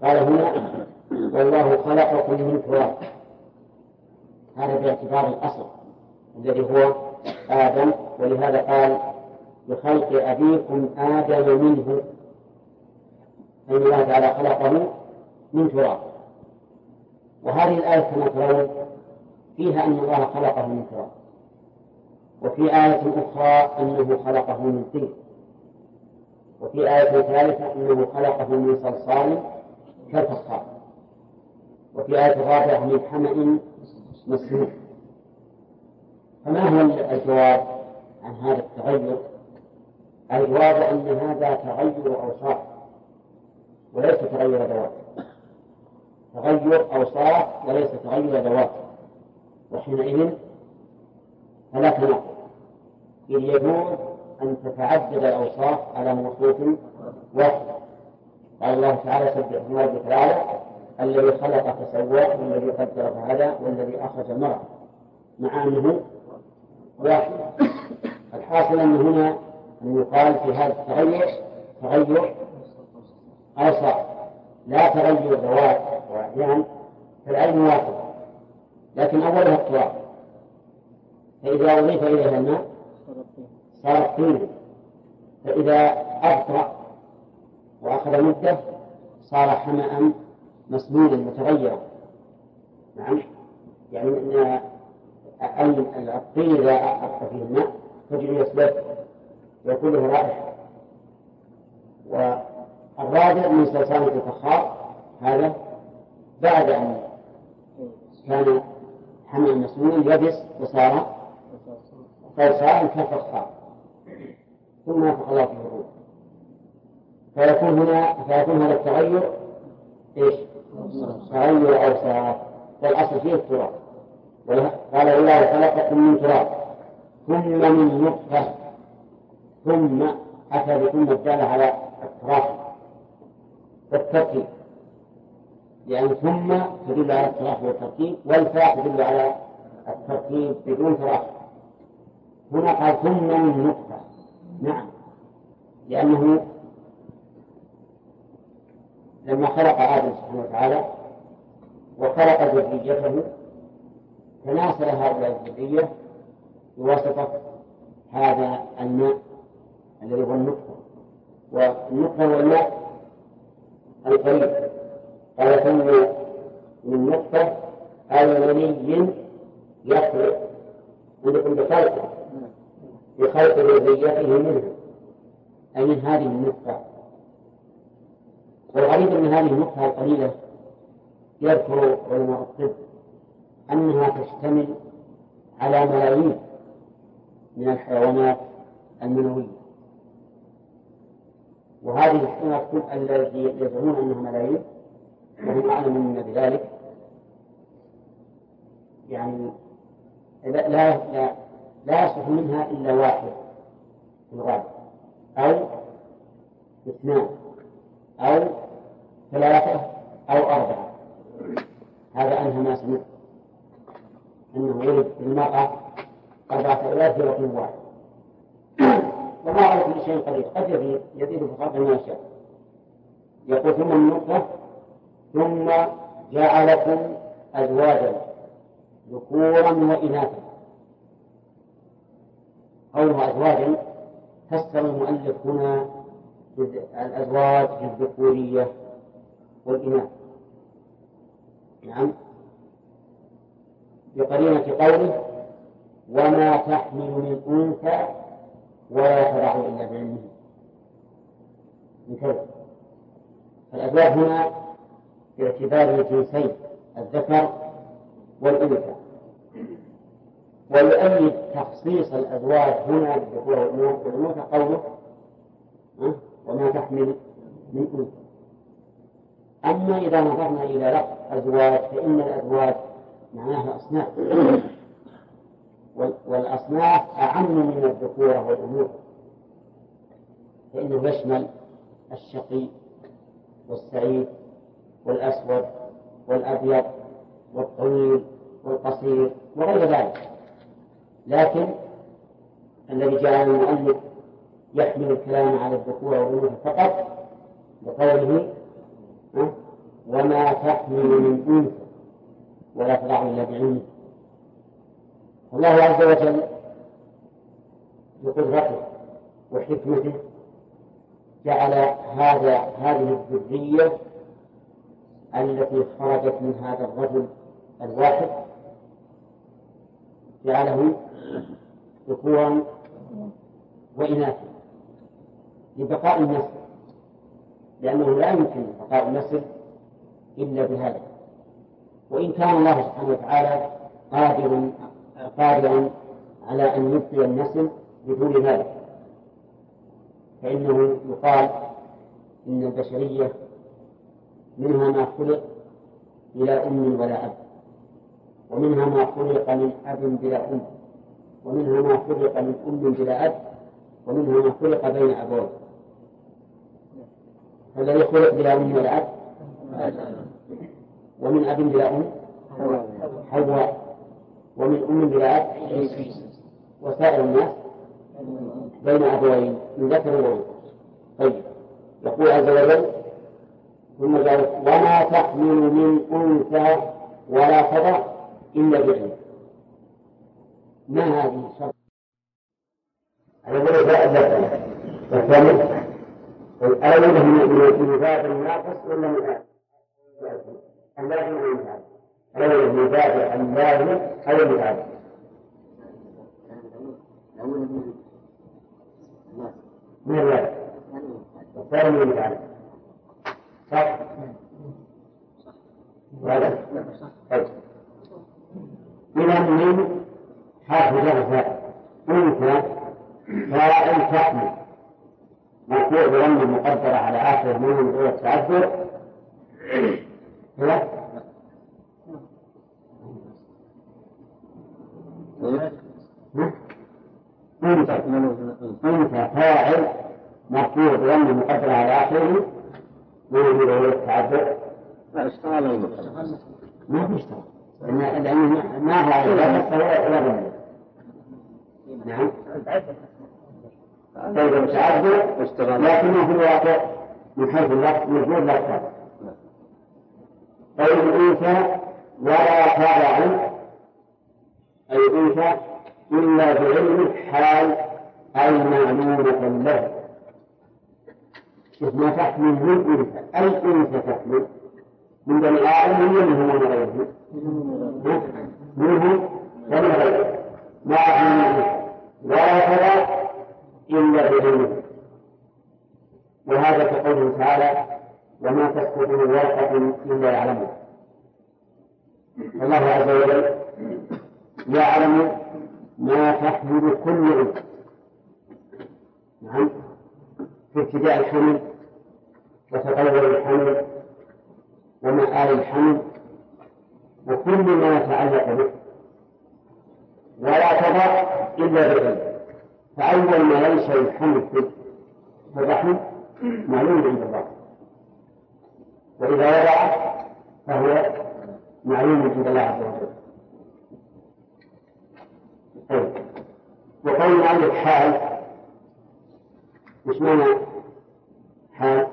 قال هنا والله خلقكم من تراب هذا باعتبار الأصل الذي هو آدم ولهذا قال بخلق أبيكم آدم منه. فإن الله تعالى خلقه من تراب. وهذه الآية كما ترون فيها أن الله خلقه من تراب. وفي آية أخرى أنه خلقه من طين. وفي آية ثالثة أنه خلقه من صلصال كالفخار. وفي آية رابعة من حمأ مسنون فما هو الجواب عن هذا التغير؟ الجواب أن هذا تغير أوصاف وليس تغير ذوات. تغير أوصاف وليس تغير ذوات. وحينئذ فلا تناقض إذ يجوز أن تتعدد الأوصاف على مخلوق واحد. قال الله تعالى سبح اسم ربك الأعلى. الذي خلق فسوى والذي قدر فهدى والذي أخرج المرعى مع أنه واحد. الحاصل أن هنا أن يقال في هذا التغير تغير أوصاف لا تغير ذوات وأحيان فالعلم واحد لكن أولها التراب فإذا أضيف إليها الماء صارت طينا فإذا أبطأ وأخذ مدة صار حمأ مسنونا متغيرا. نعم؟ يعني أن الطين إذا أبقى فيه الماء تجري يسبب ويكون له رائحة والرابع من صلصال الفخار هذا بعد أن كان حمل مسنون يبس وصار صلصال كالفخار ثم نفخ الله فيه الروح فيكون هنا فيكون هذا التغير إيش؟ تغير اوصاف والأصل فيه التراب. قال الله خلقكم من تراب. ثم من نطفة. ثم اتى بثم الداله على التراب والترتيب لأن ثم تدل على التراخي والترتيب والفاء تدل على الترتيب بدون تراخي هنا قال ثم من نطفة نعم. لأنه لما خلق آدم سبحانه وتعالى وخلق ذريته تناسل هؤلاء الذرية بواسطة هذا الماء. الذي هو النطفة والنطفة هو الماء القريب قال ثم من نطفة أو مني يخلق. عندكم بخلقه بخلق ذريته منه. أي من هذه النطفة والغريب أن هذه النطفة القليلة يذكر علماء الطب أنها تشتمل على ملايين من الحيوانات المنوية. وهذه الحيوانات التي يزعمون أنها ملايين وهم أعلم منا بذلك. يعني لا لا لا يصلح منها إلا واحد في الغالب أو اثنان أو ثلاثة أو أربعة. هذا أنهى ما سمعت. أنه يرد المرأة أربعة أولاد في وقت واحد. وما على كل شيء قدير قد يزيد يزيد خلق ما يشاء يقول ثم النطفة ثم جعلكم أزواجا ذكورا وإناثا. قوله أزواجا فسر المؤلف هنا الأزواج الذكورية والإناث. نعم. بقرينة قوله وما تحمل من أنثى ولا تضع إلا بعلمه. من كذا فالأزواج هنا باعتبار الجنسين الذكر والأنثى. ويؤيد تخصيص الأزواج هنا بالذكور والأنوثة قوله وما تحمل من أنثى. أما إذا نظرنا إلى لفظ أزواج فإن الأزواج معناها أصناف. والأصناف أعم من الذكورة والأنوثة فإنه يشمل الشقي والسعيد والأسود والأبيض والطويل والقصير وغير ذلك. لكن الذي جعل المؤلف يحمل الكلام على الذكور والأنوثة فقط بقوله وما تحمل من أنثى ولا تضع إلا بعلمه الله عز وجل بقدرته وحكمته جعل هذا هذه الذرية التي خرجت من هذا الرجل الواحد جعله ذكورا وإناثا لبقاء النسل لأنه لا يمكن بقاء النسل إلا بهذا. وإن كان الله سبحانه وتعالى قادر قادرا على أن يبقي النسل بدون ذلك. فإنه يقال إن البشرية منها ما خلق بلا أم ولا أب ومنها ما خلق من أب بلا أم ومنها ما خلق من أم بلا أب ومنها ما خلق بين أبوين. الذي خلق بلا أم ولا أب؟ ومن أب بلا أم؟ حواء. ومن أم بلا أب وسائر الناس بين أبوين من ذكر وأنثى طيب. يقول عز وجل ثم قال وما تحمل من أنثى ولا تضع إلا بعلم ما هذه الشرط؟ على وجه لا والثاني الأولى من باب الناقص ولا من اللازم أو المتعب الأولى من باب اللازم أو المتعب من والثاني من صح؟ طيب. إذا من حرف جر أنثى فاعل تحمل مرفوع مقدرة على آخر من غير التعذر. أنثى أنثى فاعل مرفوع بضم مقدرة على آخره من غير التعذر لا اشتغل ما في اشتغل لأن ما هو على لا ولا نعم طيب التعذر لكنه في الواقع من حيث اللفظ مجبور لا يختار طيب الأنثى ولا تابع أي أنثى إلا بعلم حال أي معلومة له ما تحمل من أنثى أي أنثى تحمل؟ من بني آدم من من غيره منهم ومن غيره ما تحمل ولا ترى إلا بعلمه. وهذا كقوله تعالى وما تسقط من ورقة إلا يعلمها. الله عز وجل يعلم ما تحمل كل أنثى نعم. في ابتداء الحمل وتطور الحمل ومآل الحمل وكل ما يتعلق به. ولا تضع إلا بعلم فأول ما ينشأ الحمل في الرحم معلوم عند الله. وإذا وضع فهو معلوم عند الله عز وجل طيب وقول عندك حال. وش معنى حال؟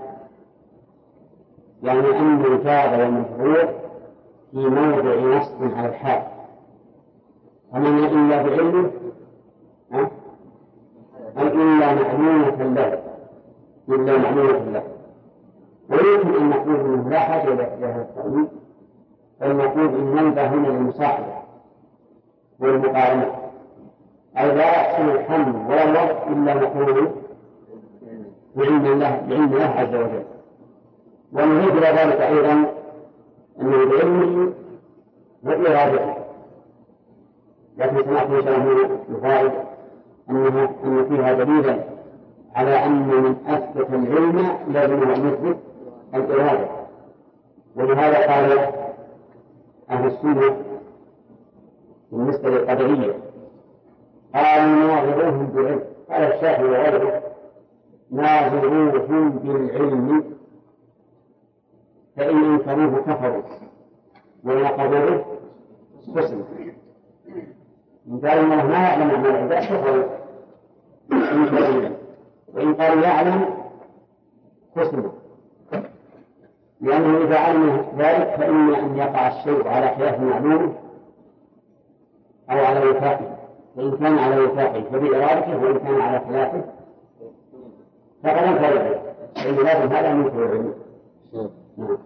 يعني أن الجار والمفعول في موضع نصب على الحال. ومن إلا بعلمه؟ أي إلا معلومة له؟ إلا معلومة له. ويمكن أن نقول أنه لا حاجة إلى هذا التأويل بل نقول إن ننبه هنا للمصاحبة والمقارنة. أي لا يحصل الحمل ولا الوضع إلا نقول بعلم الله بعلم الله عز وجل. ونضيف إلى ذلك أيضا أنه بعلمه وإرادته. لكن سنأخذ إن شاء الله الفائدة أنها أن فيها دليلا على أن من أثبت العلم لازم أن يثبت الإرادة. ولهذا قال أهل السنة بالنسبة للقدرية قالوا ناظروهم بالعلم قال الشافعي وغيره ناظروهم بالعلم. فإن أنكروه كفروا. وناقضوه قسموا قال الله ما يعلم أعمال العباد كفروا. وإن قالوا يعلم حسنه لأنه إذا علم ذلك فإما أن يقع الشيء على خلاف معلومه أو على وفاقه. فإن كان على وفاقه فبإرادته وإن كان على خلافه فقد أنكر العلم فإن هذا من العلم. نعم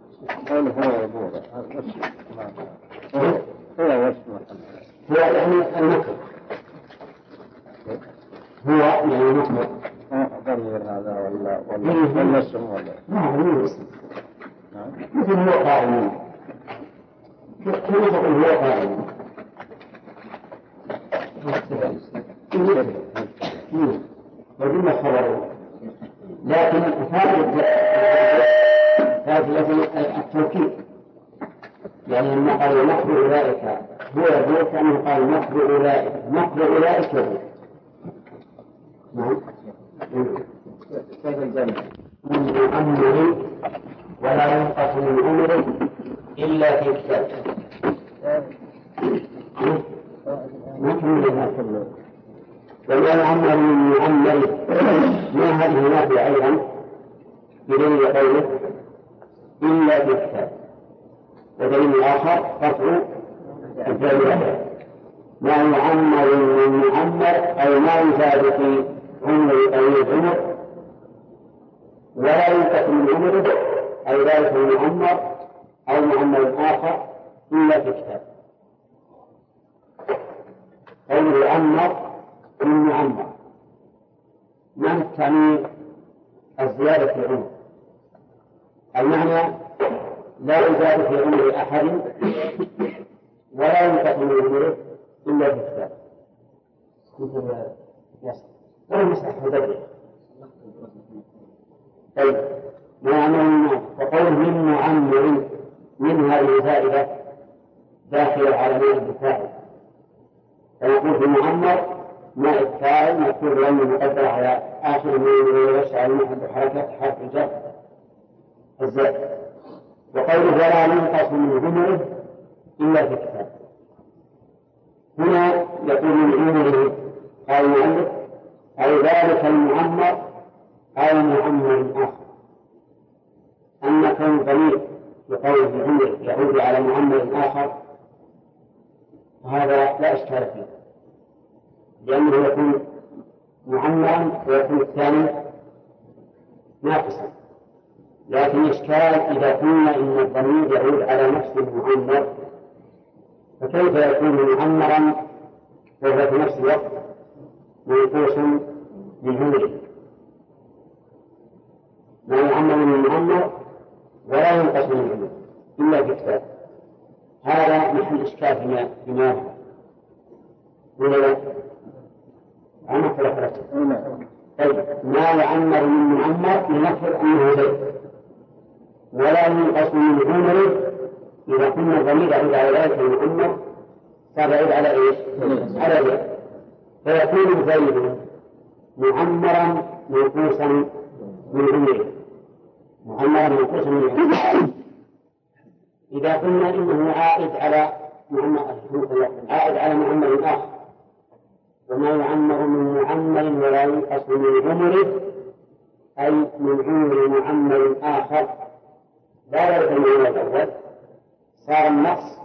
قوله هو يبوغ هو وصف هو يعني النكر هو يعني مطلق ضمير هذا ولا ولا ولا اسم ولا نعم هو اسم مثل هو قائم. كيف تقول هو قائم؟ وجمع خبره لكن فائدة فائدة التوكيد يعني لما قال مكر أولئك هو يقول كأنه قال مكر أولئك مكر أولئك يقول نعم؟ من أمره ولا ينقص من عمره إلا في كتاب ما كمل وما يعمر من معمر ما هذه نافية أيضا بدليل قوله إلا بكتاب ودليل آخر قطع الفعل ما يعمر من معمر أي ما في عمر أي العمر ولا ينقص من عمره أي ذلك المعمر أو معمر آخر إلا في كتاب قوله يعمر من معمر ما تعني الزيادة في العمر؟ المعنى لا يزاد في عمر أحد ولا ينقص من عمره إلا في كتاب مثل يصل ولا يصلح مدبر طيب معنى وقول من معمر من هذه زائدة داخلة على ماء الدفاع فيقول في معمر ماء الفاعل مكتوب لأنه مقدر على آخر من ويشعر من حركة حرف الجر الزائد وقوله ولا ينقص من عمره إلا في كتاب هنا يقول من عمره قال المؤلف أي ذلك المعمر أو معمر آخر. أما كون ضمير بقول بعمره يعود على معمر آخر هذا لا إشكال فيه. لأنه يكون معمرا ويكون الثاني ناقصا. لكن إشكال إذا قلنا إن الضمير يعود على نفس المعمر فكيف يكون معمرا وهو في نفس الوقت منقوص من عمره ما يعمر من معمر ولا ينقص من العمر إلا في كتاب هذا محل إشكال فيما فيما ولا لا؟ عمر ولا طيب ما يعمر من معمر لنفرض أنه زيد. ولا ينقص من عمره إذا كنا الضمير على ذلك المعمر صار يعود على إيش؟ على زيد فيكون زيد معمرا منقوصا من عمره. معمرا منقوصا من عمره. إذا قلنا إنه عائد على معمر عائد على معمر آخر. وما يعمر من معمر ولا ينقص من عمره أي من عمر معمر آخر. لا يرد من الأول. صار النقص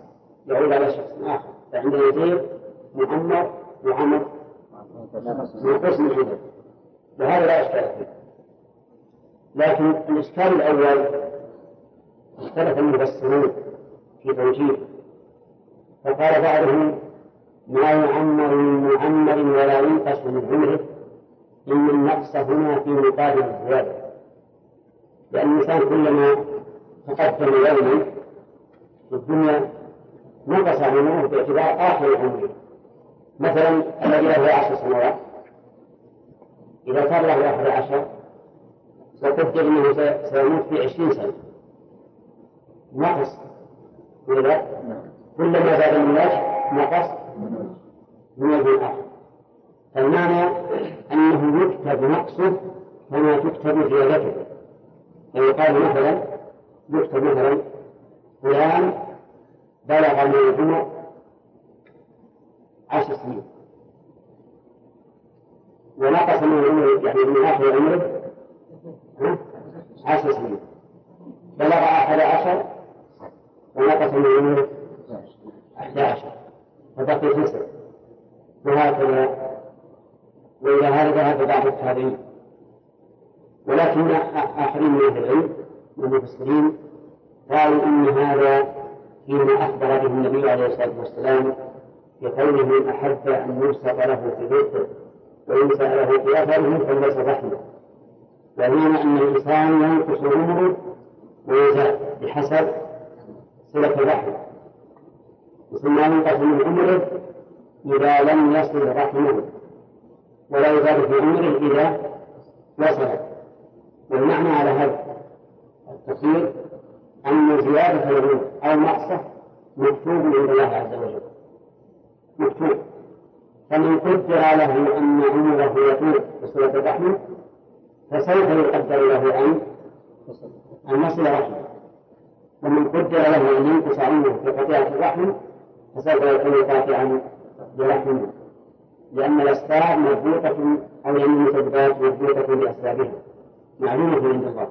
يعود على شخص آخر. فعند يزيد معمر وعمر منقص من عمره. وهذا لا إشكال فيه. لكن الإشكال الأول اختلف المفسرون في توجيه فقال بعضهم ما يعمر من معمر ولا ينقص من عمره إن النقص هنا في مقابل الزيادة. لأن الإنسان كلما تقدم يوما في الدنيا نقص عمره باعتبار آخر عمره. مثلا الذي له عشر سنوات. إذا صار له أحد عشر وقدر أنه سيموت في عشرين سنة. نقص. ولا كلما زاد المياه نقص من الآخر فالمعنى أنه يكتب نقصه كما تكتب زيادته. فيقال مثلا يكتب مثلا فلان بلغ من العمر عشر سنين. ونقص من العمر يعني من آخر عمره عشر سنين. بلغ أحد عشر ونقص من عمره أحد عشر فبقي تسع وهكذا وإلى هذا ذهب بعض التابعين. ولكن آخرين من أهل العلم من المفسرين قالوا إن هذا فيما أخبر به النبي عليه الصلاة والسلام بقوله أحب أن يوسف له في بيته وينسى له في أثره فليس رحمه وبين أن الإنسان ينقص عمره ويزال بحسب صلة الرحم. ينقص من عمره إذا لم يصل رحمه ولا يزال في عمره إذا وصل والمعنى على هذا التفسير أن زيادة العمر أو نقصة مكتوب عند الله عز وجل. مكتوب. فمن قدر له أن عمره يطول بصلة الرحم فسوف يقدر له أن أن يصل رحمه. ومن قدر له أن ينقص عمره في قطيعة الرحم فسوف يكون قاطعا برحمه لأن الأسباب مربوطة أو يعني المسببات مربوطة بأسبابها. معلومة عند الله.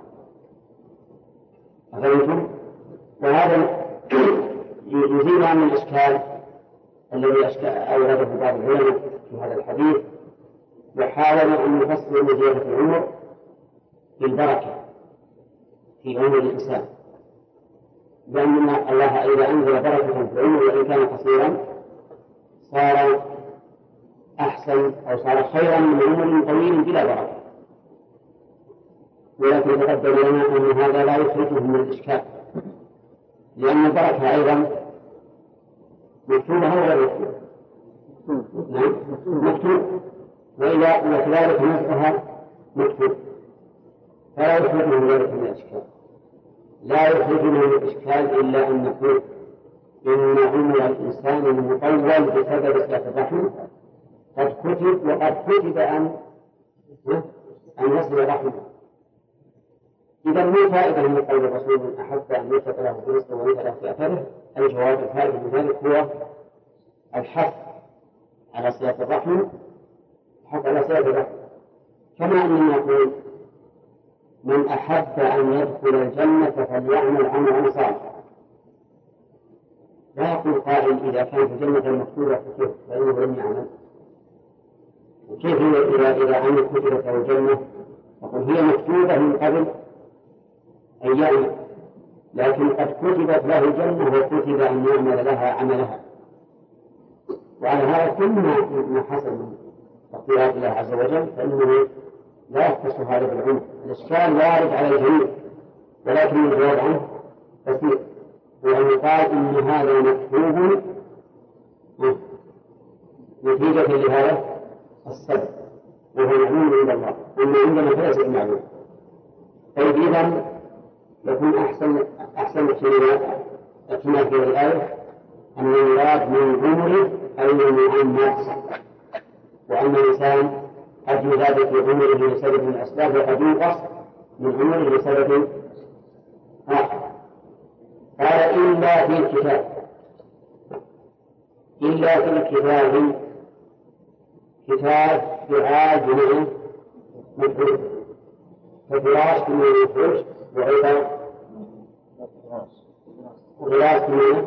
أفهمتم؟ وهذا يزيل عن الإشكال الذي أورده بعض العلماء في هذا الحديث. وحاولوا أن يفسروا زيادة العمر بالبركة في عمر الإنسان. لأن الله إذا أنزل بركة في العمر وإن كان قصيرا صار أحسن أو صار خيرا من عمر طويل بلا بركة. ولكن تقدم لنا أن هذا لا يخرجه من الإشكال. لأن البركة أيضا مكتوبة ولا مكتوبة؟ نعم. مكتوب. وإذا وكذلك نصفها مكتوب. فلا يخرج من ذلك من الإشكال. لا يخرج من الإشكال إلا أن نقول إن عمر الإنسان المطول بسبب صلة الرحم قد كتب وقد كتب أن أن يصل رحمه. إذا ما فائدة من قول الرسول من أحب أن يوثق له في رزقه ويوثق له. في أثره الجواب الفائدة من ذلك هو الحث على صلة الرحم الحث على صلة الرحم. كما أننا نقول من أحب أن يدخل الجنة فليعمل عملا صالحا. لا يقول قائل إذا كانت الجنة مكتوبة كيف؟ فإنه لم يعمل. وكيف إذا إذا عمل كتبت له الجنة؟ يقول هي مكتوبة من قبل أيام لكن قد كتبت له الجنة وكتب أن يعمل لها عملها. وعلى هذا كل ما حصل من اختيار الله عز وجل فإنه لا يختص هذا بالعمر الإشكال وارد على الجميع ولكن الجواب عنه. بسيط وأن يقال إن هذا مكتوب نتيجة لهذا السبب وهو معلوم عند الله. أما عندنا فليس بمعلوم. طيب إذا يكون أحسن أحسن احتمال في الآية أن المراد من عمره أي من عمر وأن الإنسان قد يزاد في عمره لسبب من الأسباب وقد ينقص من عمره لسبب آخر. قال إلا في الكتاب. إلا في الكتاب. كتاب فعال بمعنى مفعول ففراش بمعنى مفعول وغلاس وغلاس بمعنى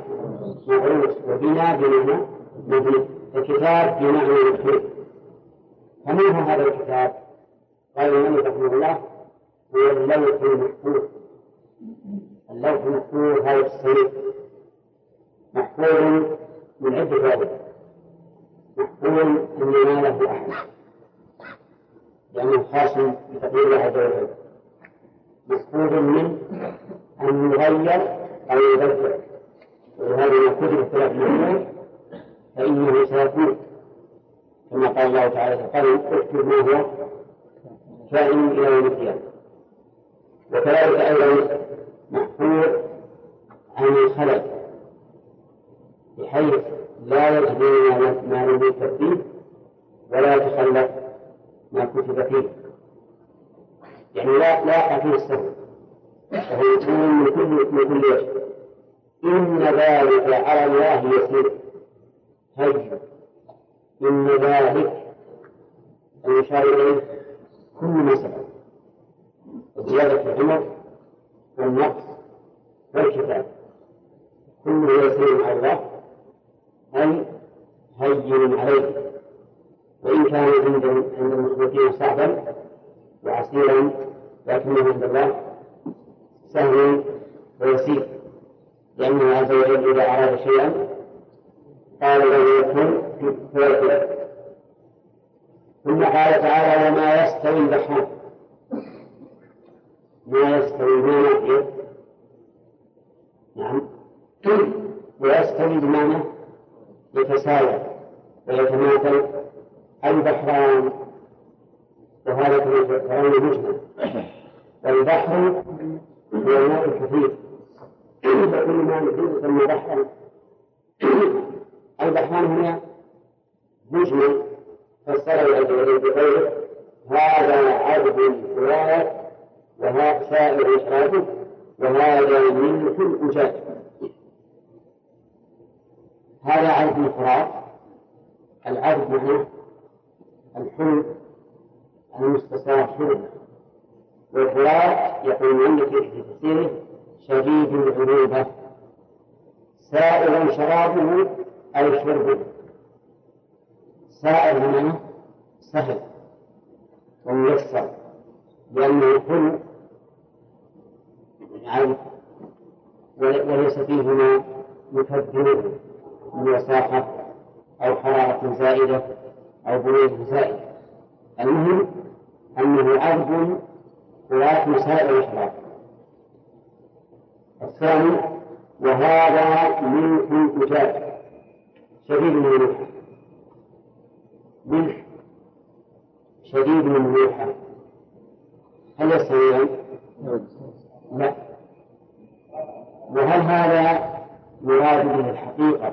مفعول وبناء بمعنى مبني الكتاب بمعنى مفعول فمن هو هذا الكتاب؟ قال المؤلف رحمه الله هو اللوح المحفوظ. اللوح المحفوظ هذا السيف محفوظ من عدة وجه محفوظ أن يناله أحد لأنه خاص بتقدير الله عز وجل. محفوظ من أن يغير أو يبدل ولهذا ما كتب الثلاث فإنه سيكون كما قال الله تعالى في القلم اكتب ما هو كائن إلى يوم القيامة. وكذلك أيضا محفوظ عن الخلل بحيث لا يجري ما يكتب فيه ولا يتخلف ما كتب فيه. يعني لا لا يقع فيه السهو وهو يكون من كل من كل وجه إن ذلك على الله يسير. هجر إن ذلك المشار إليه كل ما سبق. زيادة العمر والنقص والكتاب كله يسير على الله أي هين عليه. وإن كان عند عند المخلوقين صعبا وعسيرا لكنه عند الله سهل ويسير. لأنه عز وجل إذا أراد شيئا قال له كن فيكون ثم قال تعالى وما يستوي البحران ما يستوي بمعنى نعم ويستوي بمعنى يتساوى ويتماثل البحران وهذا كما ترون مجمل والبحر هو الماء الكثير فكل ما نفيد يسمى بحرا البحران هنا مجمل فسره عز وجل بقوله هذا عبد فرات وهذا سائر إشراكه وهذا ملك أجاج. هذا عبد فرات العبد معناه الحلم المستساغ حلم. والفرات يقول عندك في تفسيره؟ شديد العروبة سائر شرابه أو شربه سائر بمعنى سهل. وميسر. لأنه كل عين وليس فيه ما يكبره من وساخة أو حرارة زائدة أو برود زائد المهم أنه عبد ولكن سائر الشراب. الثاني وهذا ملك أجاج شديد من الملح ملح شديد من الملح هل يستويان؟ لا. وهل هذا مراد به الحقيقة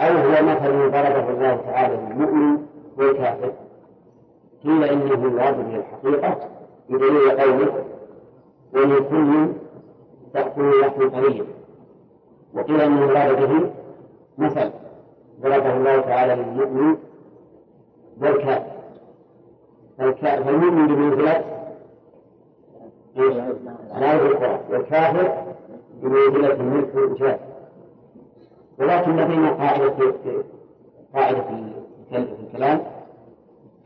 أو هو مثل ضربه الله تعالى للمؤمن والكافر؟ قيل إنه مراد به الحقيقة بدليل قوله ومن كل تأكل لحم طريا وقيل إنه مراد به مثل ضربه الله تعالى للمؤمن والكافر فالمؤمن بمنزلة لا القرآن والكافر بمنزلة الملك والإجابة ولكن لدينا قاعدة قاعدة في الكلام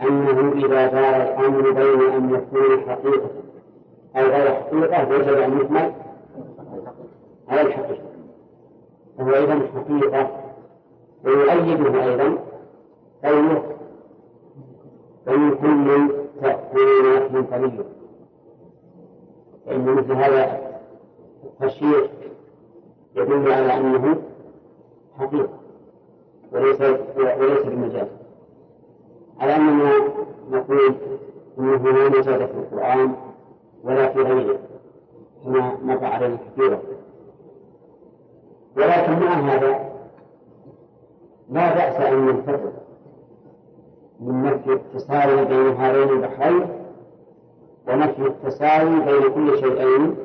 أنه إذا دار الأمر بين أن يكون حقيقة أو غير حقيقة وجب أن يكمل على الحقيقة. فهو أيضا حقيقة ويؤيده أيضا قوله ومن كل تأكلون لحم طري فإن مثل هذا التشريع يدل على أنه حقيقة وليس وليس بمجاز. على أننا نقول إنه لا مجاز في القرآن ولا في غيره كما مر علينا كثيرا. ولكن مع هذا لا بأس أن ننتظر من نفي التساوي بين هذين البحرين ونفي التساوي بين كل شيئين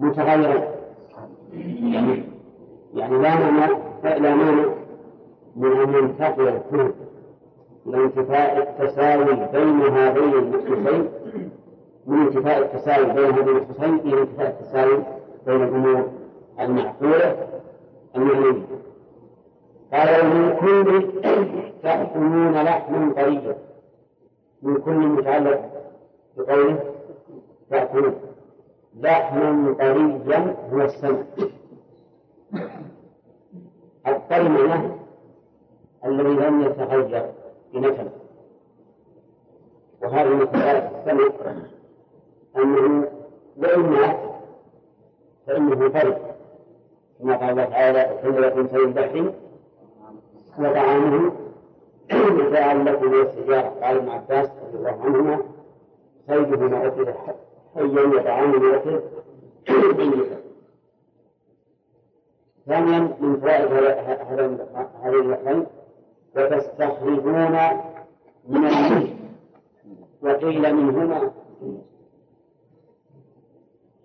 متغيرين. يعني يعني لا مانع لا مانع من أن ينتقل الكل إلى انتفاء التساوي بين هذين النصوصين من انتفاء التساوي بين هذين النصوصين إلى انتفاء التساوي بين الأمور المعقولة المعنوية قال ومن كل تأكلون لحما طريا من كل متعلق بقوله تأكلون. لحما طريا هو السمع. الطري معناه الذي لم يتغير بنفل وهذه من السمع. أنه وإن مات فإنه طري كما قال الله تعالى أحل لكم صيد البحر وطعامه. متاعا لكم والسجارة قال ابن عباس رضي الله عنهما صيده ما أكل حيا وطعامه أكل ثانيا من فوائد هذين البحرين وتستخرجون من الملك. وقيل منهما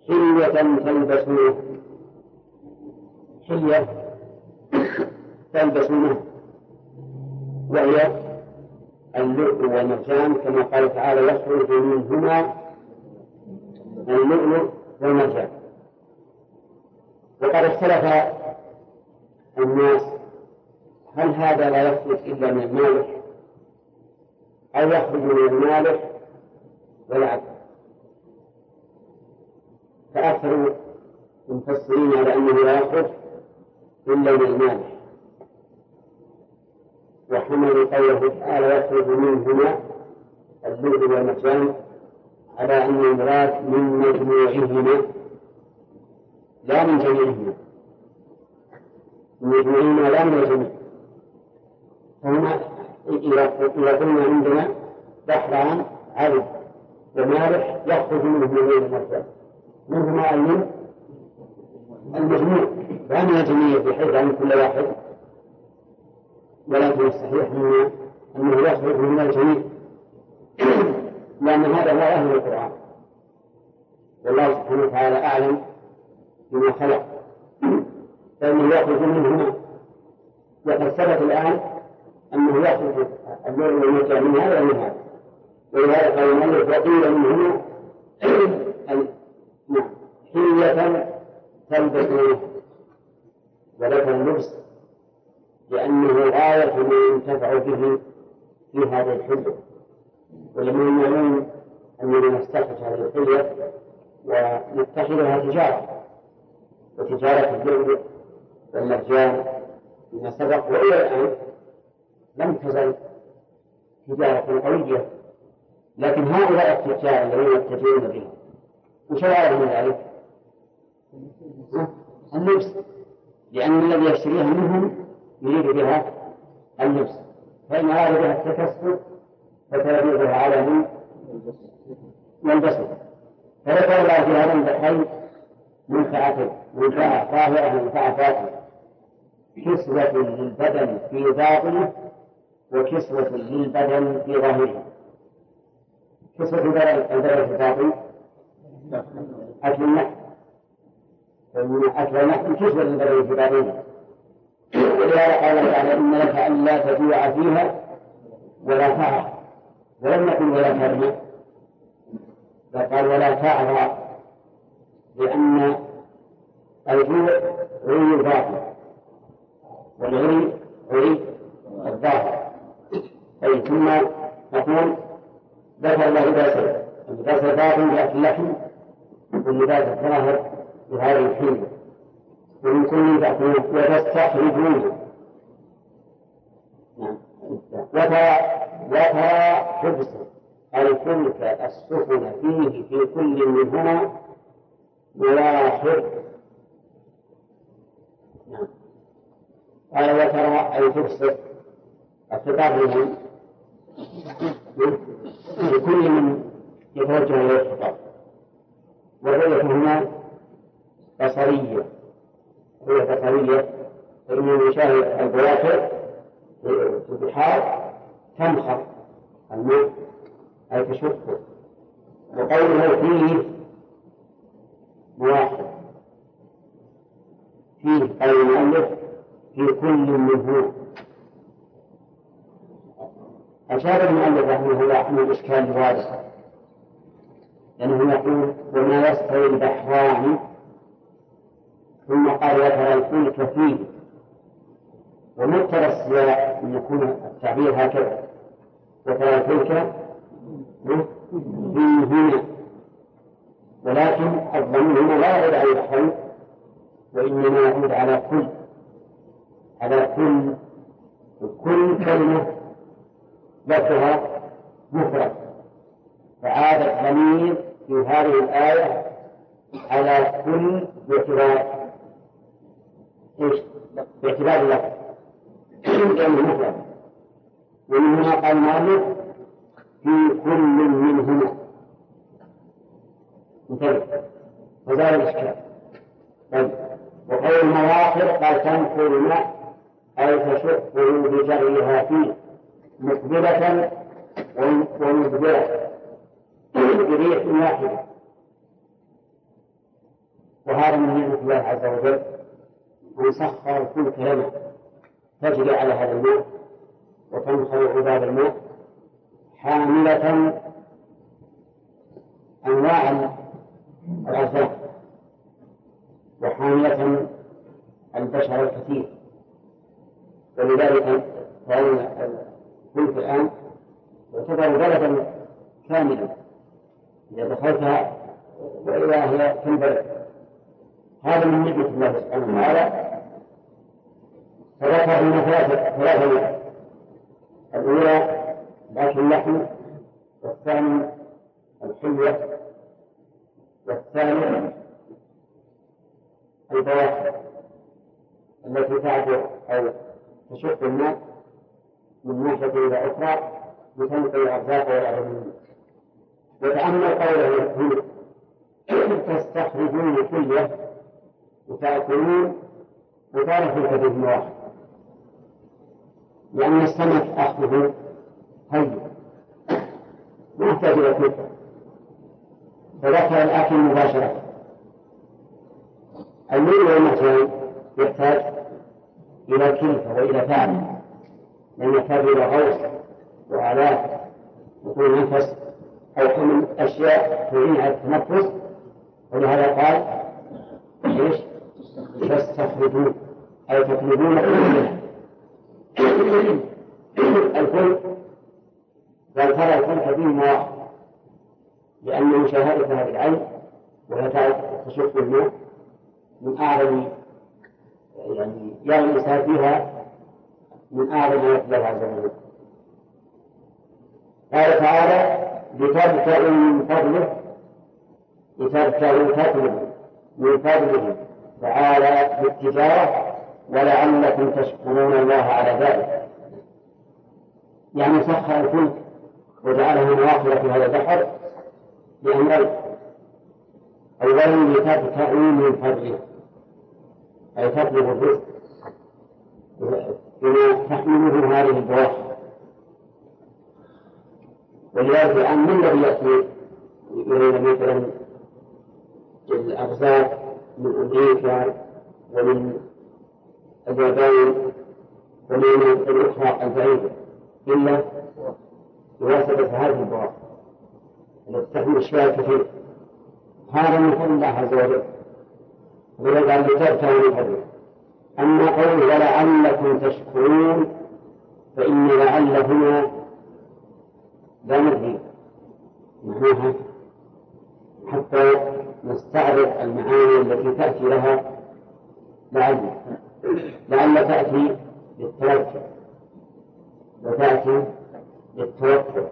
حلية تلبسونه حلية تلبسونه وهي اللؤلؤ والمرجان كما قال تعالى يخرج منهما اللؤلؤ والمرجان. وقد اختلف الناس هل هذا لا يخرج إلا من المالح أو يخرج من المالح والعبد فأكثر المفسرين على أنه لا يخرج. من المالح وحملوا قوله تعالى يخرج منهما اللؤلؤ والمرجان على أن المراد من مجموعهما. لا من جميعهما. من مجموعهما لا من الجميع فهنا إذا قلنا عندنا بحران عرب ومالح يخرج منه من المرجان منهما المن المجموع من الجميع بحيث أن كل واحد ولكن الصحيح أنه أنه يخرج من الجميع لأن هذا هو أهل القرآن. والله سبحانه وتعالى أعلم بما خلق. فإنه يخرج منهما. وقد ثبت الآن أنه يخرج والمتع من هذا ومن هذا. ولهذا قال المؤلف وقيل منهما نعم حلية تلبسونه وذكر اللبس لأنه غاية ما ينتفع به في هذه الحلة ولمن المعلوم أننا نستخرج هذه الحلية ونتخذها تجارة وتجارة اللؤلؤ والمرجان فيما سبق وإلى الآن لم تزل تجارة قوية لكن هؤلاء التجار الذين يتجرون بها وش من ذلك؟ اللبس لأن الذي يشتريها منهم يريد بها اللبس فإن أراد بها التكسب فتلبسها على من؟ يلبسه فذكر الله في هذا البحرين منفعة منفعة طاهرة منفعة فاتحة. كسوة للبدن في باطنه وكسوة للبدن في ظاهره كسوة البدن في الباطن أكل اللحم أكل اللحم كسوة للبدن في باطنه ولهذا قال تعالى إن لك ألا تجوع فيها ولا تعرى ولم يكن ولا ترمى فقال ولا تعرى لأن الجوع عري الباطن والعري عري الظاهر. أي ثم نقول ذكر الله لباسه اللباس الباطن بأكل اللحم واللباس الظاهر بهذه الحيلة ومن كل تأكلون وتستخرجون نعم. وترى حبسا الفلك السفن فيه في كل منهما ملاحظ. نعم. قال وترى أي تبصر الخطاب لمن؟ لكل من يتوجه إليه الخطاب. والرؤية هنا بصرية رؤية بصرية فإنه يشاهد البواخر في البحار تنخر. الماء أي تشقه. وقوله فيه مواحد فيه قال المؤلف في كل منهما أشار المؤلف رحمه الله أن الإشكال واضح لأنه يقول وما يستوي البحران ثم قال وترى الفلك فيه ومقتضى السياق أن يكون التعبير هكذا. وترى الفلك فيهما ولكن الضمير هنا لا يعود على الحي وإنما يعود على كل على كل كل كلمة لفظها مفرد. فعاد الضمير في هذه الآية على كل باعتبار إيش؟ باعتبار اللفظ لأنه مفرد ومن هنا قال المؤلف في كل منهما. انتبه وزال الإشكال. طيب وقول المواخر قال تنقل الماء أي تشقه بجريها فيه مقبلة ومدبرة بريح واحدة. وهذا من نعمة الله عز وجل. أن سخر الفلك لنا تجري على هذا الماء وتنخر عباد الماء حاملة أنواع الأرزاق وحاملة البشر الكثير. ولذلك فإن الفلك الآن يعتبر بلدا كاملا إذا دخلتها وإذا هي البلد هذا من نعمة الله سبحانه وتعالى. فذكر لنا ثلاثة ثلاثة نعم الأولى باكل اللحم والثاني الحلية والثالث البواحث التي تعبر أو تشق الناس من ناحية إلى أخرى بتنقل الأرزاق والأرض وتأمل قوله فيه تستخرجون حلية وتأكلون وتعرفوا كبد واحد. لأن السمك أخذه هي ما يحتاج إلى كفر فذكر الأكل مباشرة. المؤمن مثلا يحتاج إلى كلفة وإلى تعب لأن يحتاج إلى غوص وآلات وطول نفس أو حمل أشياء تعين على التنفس. ولهذا قال إيش؟ تستخرجون أي تطلبون بل ترى الفلك فيه مواقف لأن مشاهدة هذه العين وهي تشق الماء من أعظم يعني يعني الإنسان فيها من أعظم ما يقدر عز وجل. قال تعالى لتبتغوا من فضله لتبتغوا فضله من فضله. تعالى بالتجارة ولعلكم تشكرون الله على ذلك. يعني سخر الفلك وجعله مواقف في هذا البحر لأمرين. أولا لتبتغوا من فضله أي تطلب الرزق. بما تحمله هذه البواخر ولذلك الآن من الذي يأتي إلينا مثلا؟ الأرزاق من أمريكا ومن اليابان ومن الأخرى البعيدة. إلا بواسطة هذه البواخر التي تحمل أشياء كثيرة. هذا من فضل الله عز وجل. ولذلك لتبتغوا من فضله أما قول ولعلكم تشكرون فإن لعل هنا لا ندري حتى نستعرض المعاني التي تأتي لها لعل لعل تأتي للتوكل وتأتي للتوكل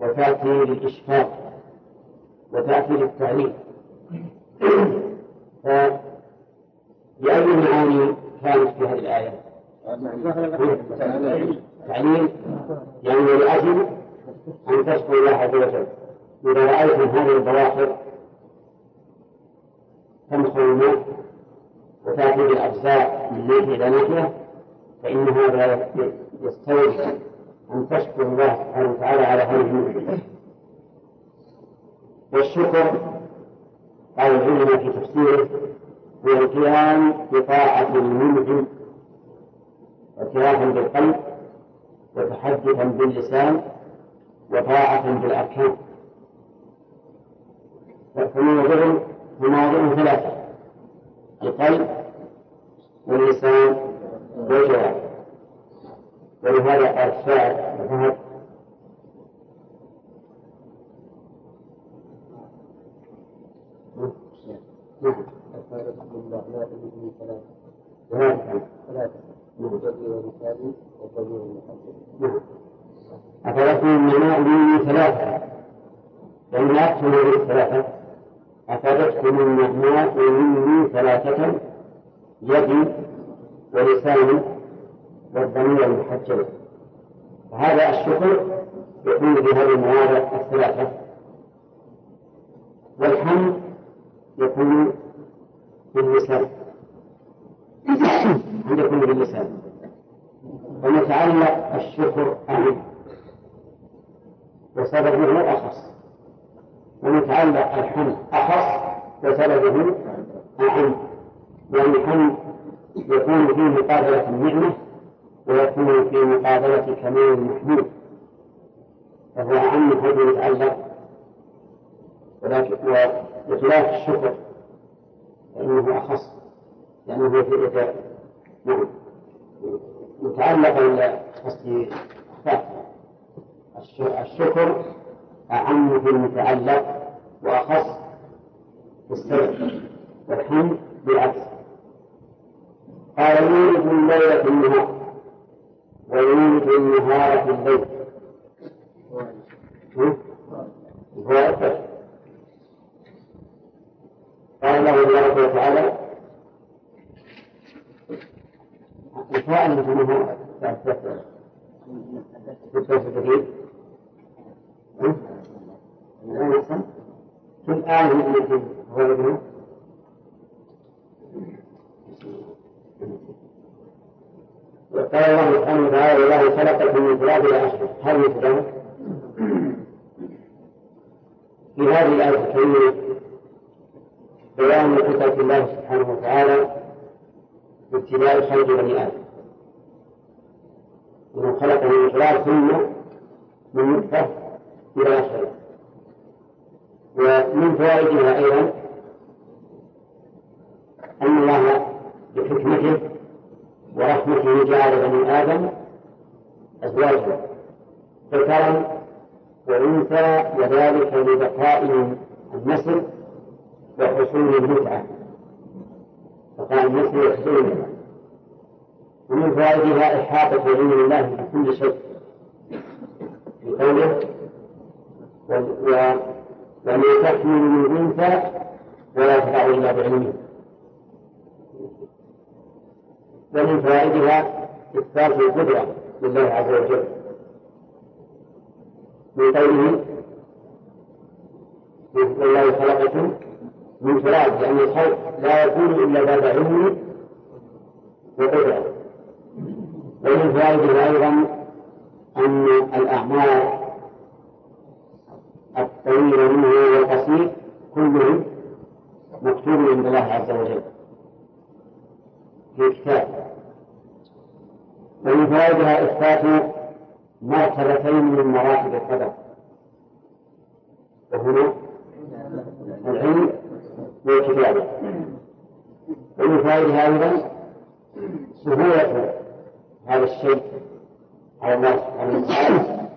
وتأتي للإشفاق وتأتي للتعليم فبأي معاني كانت في هذه الآية؟ تعليم. يعني لأجل أن تشكر الله عز وجل. إذا رأيتم هذه البواخر تمخر الماء وتأتي بالأجزاء من ناحية إلى ناحية فإن هذا يستوجب أن تشكر الله سبحانه وتعالى على هذه النعمة. والشكر قال العلماء في تفسيره هو القيام بطاعة المنعم اعترافا بالقلب وتحدثا باللسان وطاعة بالأركان. فمواضع مواضع ثلاثة القلب واللسان والجوارح. ولهذا قال الشاعر فهد نعم ثلاثة ثلاثة ولساني نعم أفلكم النماء مني ثلاثة لم يأتوا ثلاثة؟ أفادتكم النعماء مني ثلاثة يدي ولساني والضمير المحجب. وهذا الشكر يكون في هذه المواضع الثلاثة. والحمد يكون باللسان عند يكون باللسان ونتعلق الشكر أهم وسببه أخص. ونتعلق الحمد أخص وسببه أعم لأن الحمد يكون في مقابلة النعمة ويكون في مقابلة كمال المحمود. فهو أعم حيث يتعلق ولكن بخلاف الشكر. فإنه أخص. لأنه في نعم. متعلق قصدي الشكر أعم في المتعلق وأخص في السبب والحمد بالعكس. قال يولد الليل في النهار ويولد النهار في الليل. قال الله تبارك وتعالى الفاعل في في الآية التي هو وقال الله سبحانه وتعالى والله خلقكم من تراب إلى آخره. هل مثله؟ في هذه الآية الكريمة بيان قدره الله سبحانه وتعالى ابتداء خلق بني آدم. انه خلقه من تراب ثم من نطفة إلى آخره. ومن فوائدها أيضا أن الله بحكمته ورحمته جعل بني آدم أزواجا ذكرا وأنثى وذلك لبقاء النسل وحصول المتعة. بقاء النسل وحصول المتعة. ومن فوائدها إحاطة علم الله بكل شيء. في وما تحمل من أنثى ولا تضع إلا بعلمه ومن فوائدها إثبات القدرة لله عز وجل. من قوله والله خلقكم من تراب لأن الخلق لا يكون إلا بعد علم وقدرة. ومن فوائدها أيضا أن الأعمار الطويل منه والقصير كله مكتوب عند الله عز وجل في كتاب ومن فوائدها إثبات مرتبتين من مراتب القدر. وهما العلم والكتابة. ومن فوائدها أيضا سهولة هذا الشيء على الله سبحانه وتعالى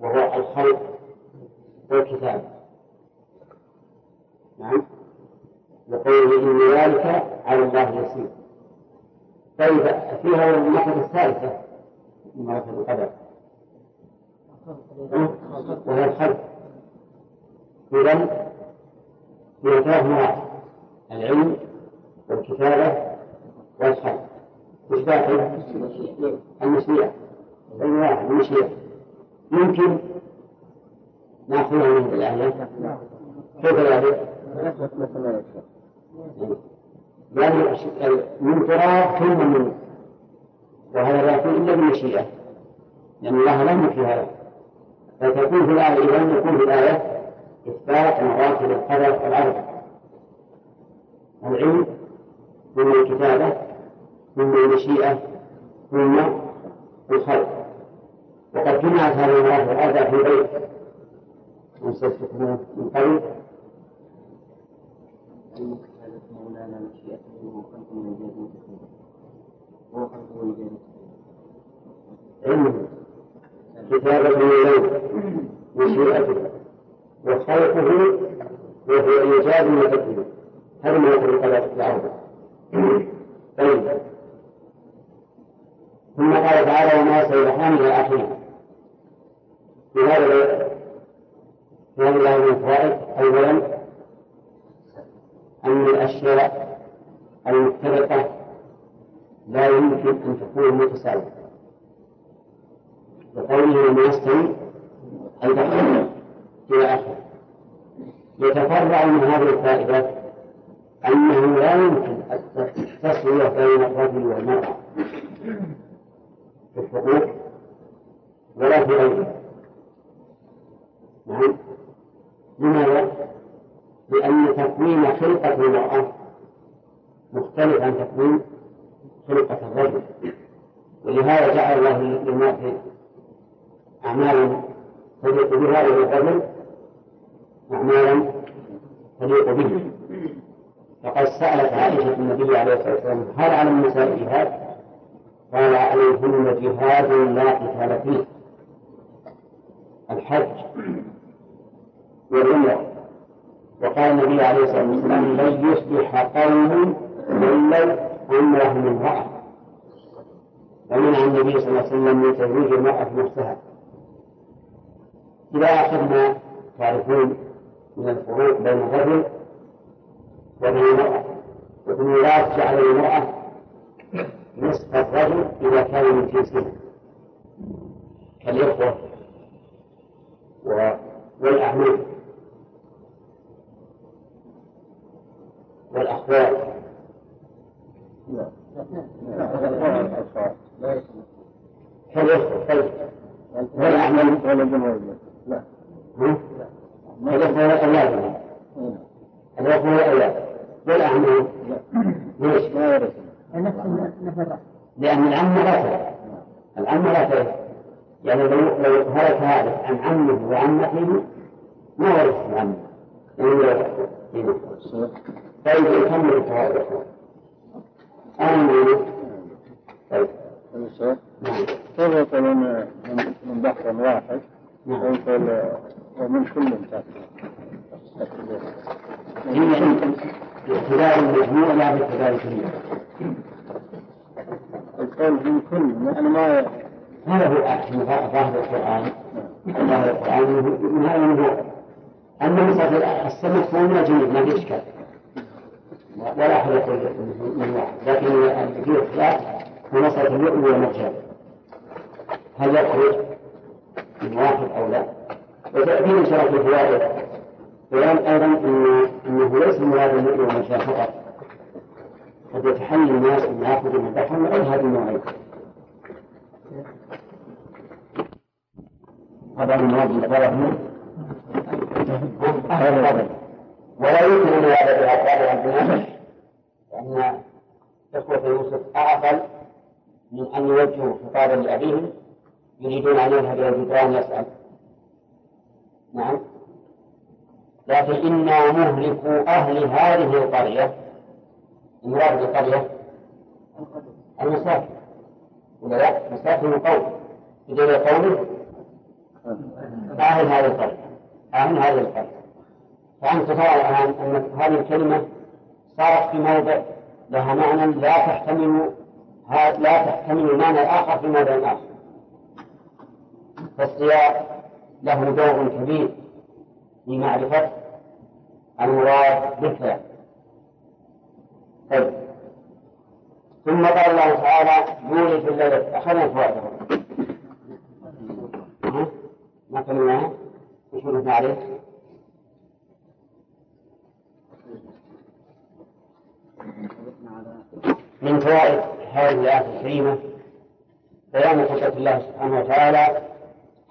وهو الخلق. والكتابة نعم. وقوله إن ذلك على الله يسير. طيب فيها المرتبة الثالثة من مراتب القدر وهي الخلق. إذا هي ثلاث مراتب العلم والكتابة والخلق. وش داخل؟ المشيئة المشيئة يمكن ناخذها من الآية كيف ذلك؟ يعني من تراب ثم من وهذا لا يكون إلا بالمشيئة. لأن الله لم يكفي هذا. فتكون في الآية إذا يكون في الآية إثبات مراتب القدر الأربع العلم ثم الكتابة ثم المشيئة ثم الخلق. وقد جمعت هذه المراتب الأربع في بيت. من قبل مولانا مشيئته وخلقه من جهة خلقه من جهة علمه كتابة الليل مشيئته وخلقه وهو إيجاد وتكوين هذا ما يقول القدر العرض طيب ثم قال تعالى وما سيبحان إلى آخره في هذا من الفوائد أولا أن الأشياء المختلفة لا يمكن أن تكون متساوية. وقوله وما يستوي البحر إلى آخره. يتفرع من هذه الفائدة أنه لا يمكن التسوية بين الرجل والمرأة في الحقوق ولا في غيرها. نعم. لماذا؟ لأن تكوين خلقة المرأة مختلف عن تكوين خلقة الرجل ولهذا جعل الله للمرأة أعمالا تليق بها وللرجل أعمالا تليق به فقد سألت عائشة النبي عليه الصلاة والسلام هل على النساء جهاد؟ قال عليهن جهاد لا قتال فيه الحج والعمرة وقال النبي عليه الصلاة والسلام لن يصبح قوم تولوا أمرهم امرأة ومنع النبي صلى الله عليه وسلم من تزويج المرأة نفسها. إلى آخر ما تعرفون من الفروق بين الرجل وبين المرأة. والميراث جعل المرأة نصف الرجل إذا كان من جنسها كالإخوة والأعمام والأخوات كالإخوة طيب والأعمام لا الإخوة والأولاد الإخوة والأولاد والأعمام ليش؟ لأن العم لا العم لا يعني لو لو هلك هذا عن عمه وعمته ما ورث العم. يعني طيب يكمل التوارث أنا طيب. كيف يقولون من بحر واحد. ويقول ومن كل تأكل هي باعتبار المجموع لا باعتبار الجميع. القول من كل يعني ما هذا هو ظاهر القرآن. ظاهر القرآن من هذا الموضوع أما مسألة السمك هو من الجميع ما في إشكال ولا يقول من واحد لكن فيه اختلاف هو مسألة اللؤم والمرجان. هل يخرج من واحد أو لا؟ وتأتينا إن شاء الله في الفوائد بيان أيضا أن أنه ليس من هذا اللؤم والمرجان فقط. قد يتحلل الناس أن يأخذوا من البحر من غير هذه النوعين طبعا المواد الفرق ولا يمكن أن يعرف الأطفال عندنا لأن إخوة يوسف أعقل من أن يوجهوا خطابا لأبيهم يريدون أن يذهب إلى الجدران يسأل. نعم. لكن إنا مهلك أهل هذه القرية. المراد بالقرية المساكن. ولا لا؟ مساكن القوم. بدون قوله أهل هذه القرية. أهل هذه القرية. فأنت ترى الآن أن هذه الكلمة صارت في موضع لها معنى لا تحتمل لا تحتمل المعنى الآخر في موضع آخر. فالسياق له دور كبير في معرفة المراد بالكلام. طيب. ثم قال الله تعالى يولد الليل أخذنا فوائده ما كلمة وش عليه؟ من فوائد هذه الآية الكريمة بيان قدرة الله سبحانه وتعالى